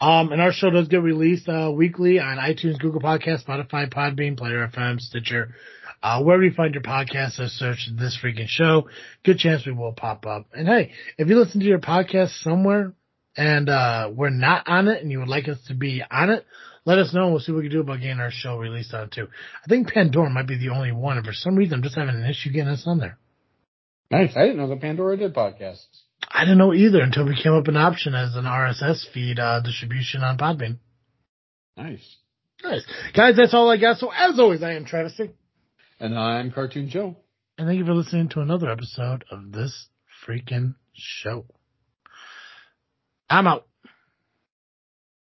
Um, and our show does get released, uh, weekly on iTunes, Google Podcasts, Spotify, Podbean, Player FM, Stitcher, uh, wherever you find your podcast, just search this freaking show. Good chance we will pop up. And hey, if you listen to your podcast somewhere and uh, we're not on it and you would like us to be on it, let us know and we'll see what we can do about getting our show released on it too. I think Pandora might be the only one, and for some reason I'm just having an issue getting us on there. Nice. I didn't know that Pandora did podcasts. I didn't know either until we came up an option as an RSS feed uh, distribution on Podbean. Nice. Nice. Guys, that's all I got. So as always, I am Travis. And I'm Cartoon Joe. And thank you for listening to another episode of this freaking show. I'm out.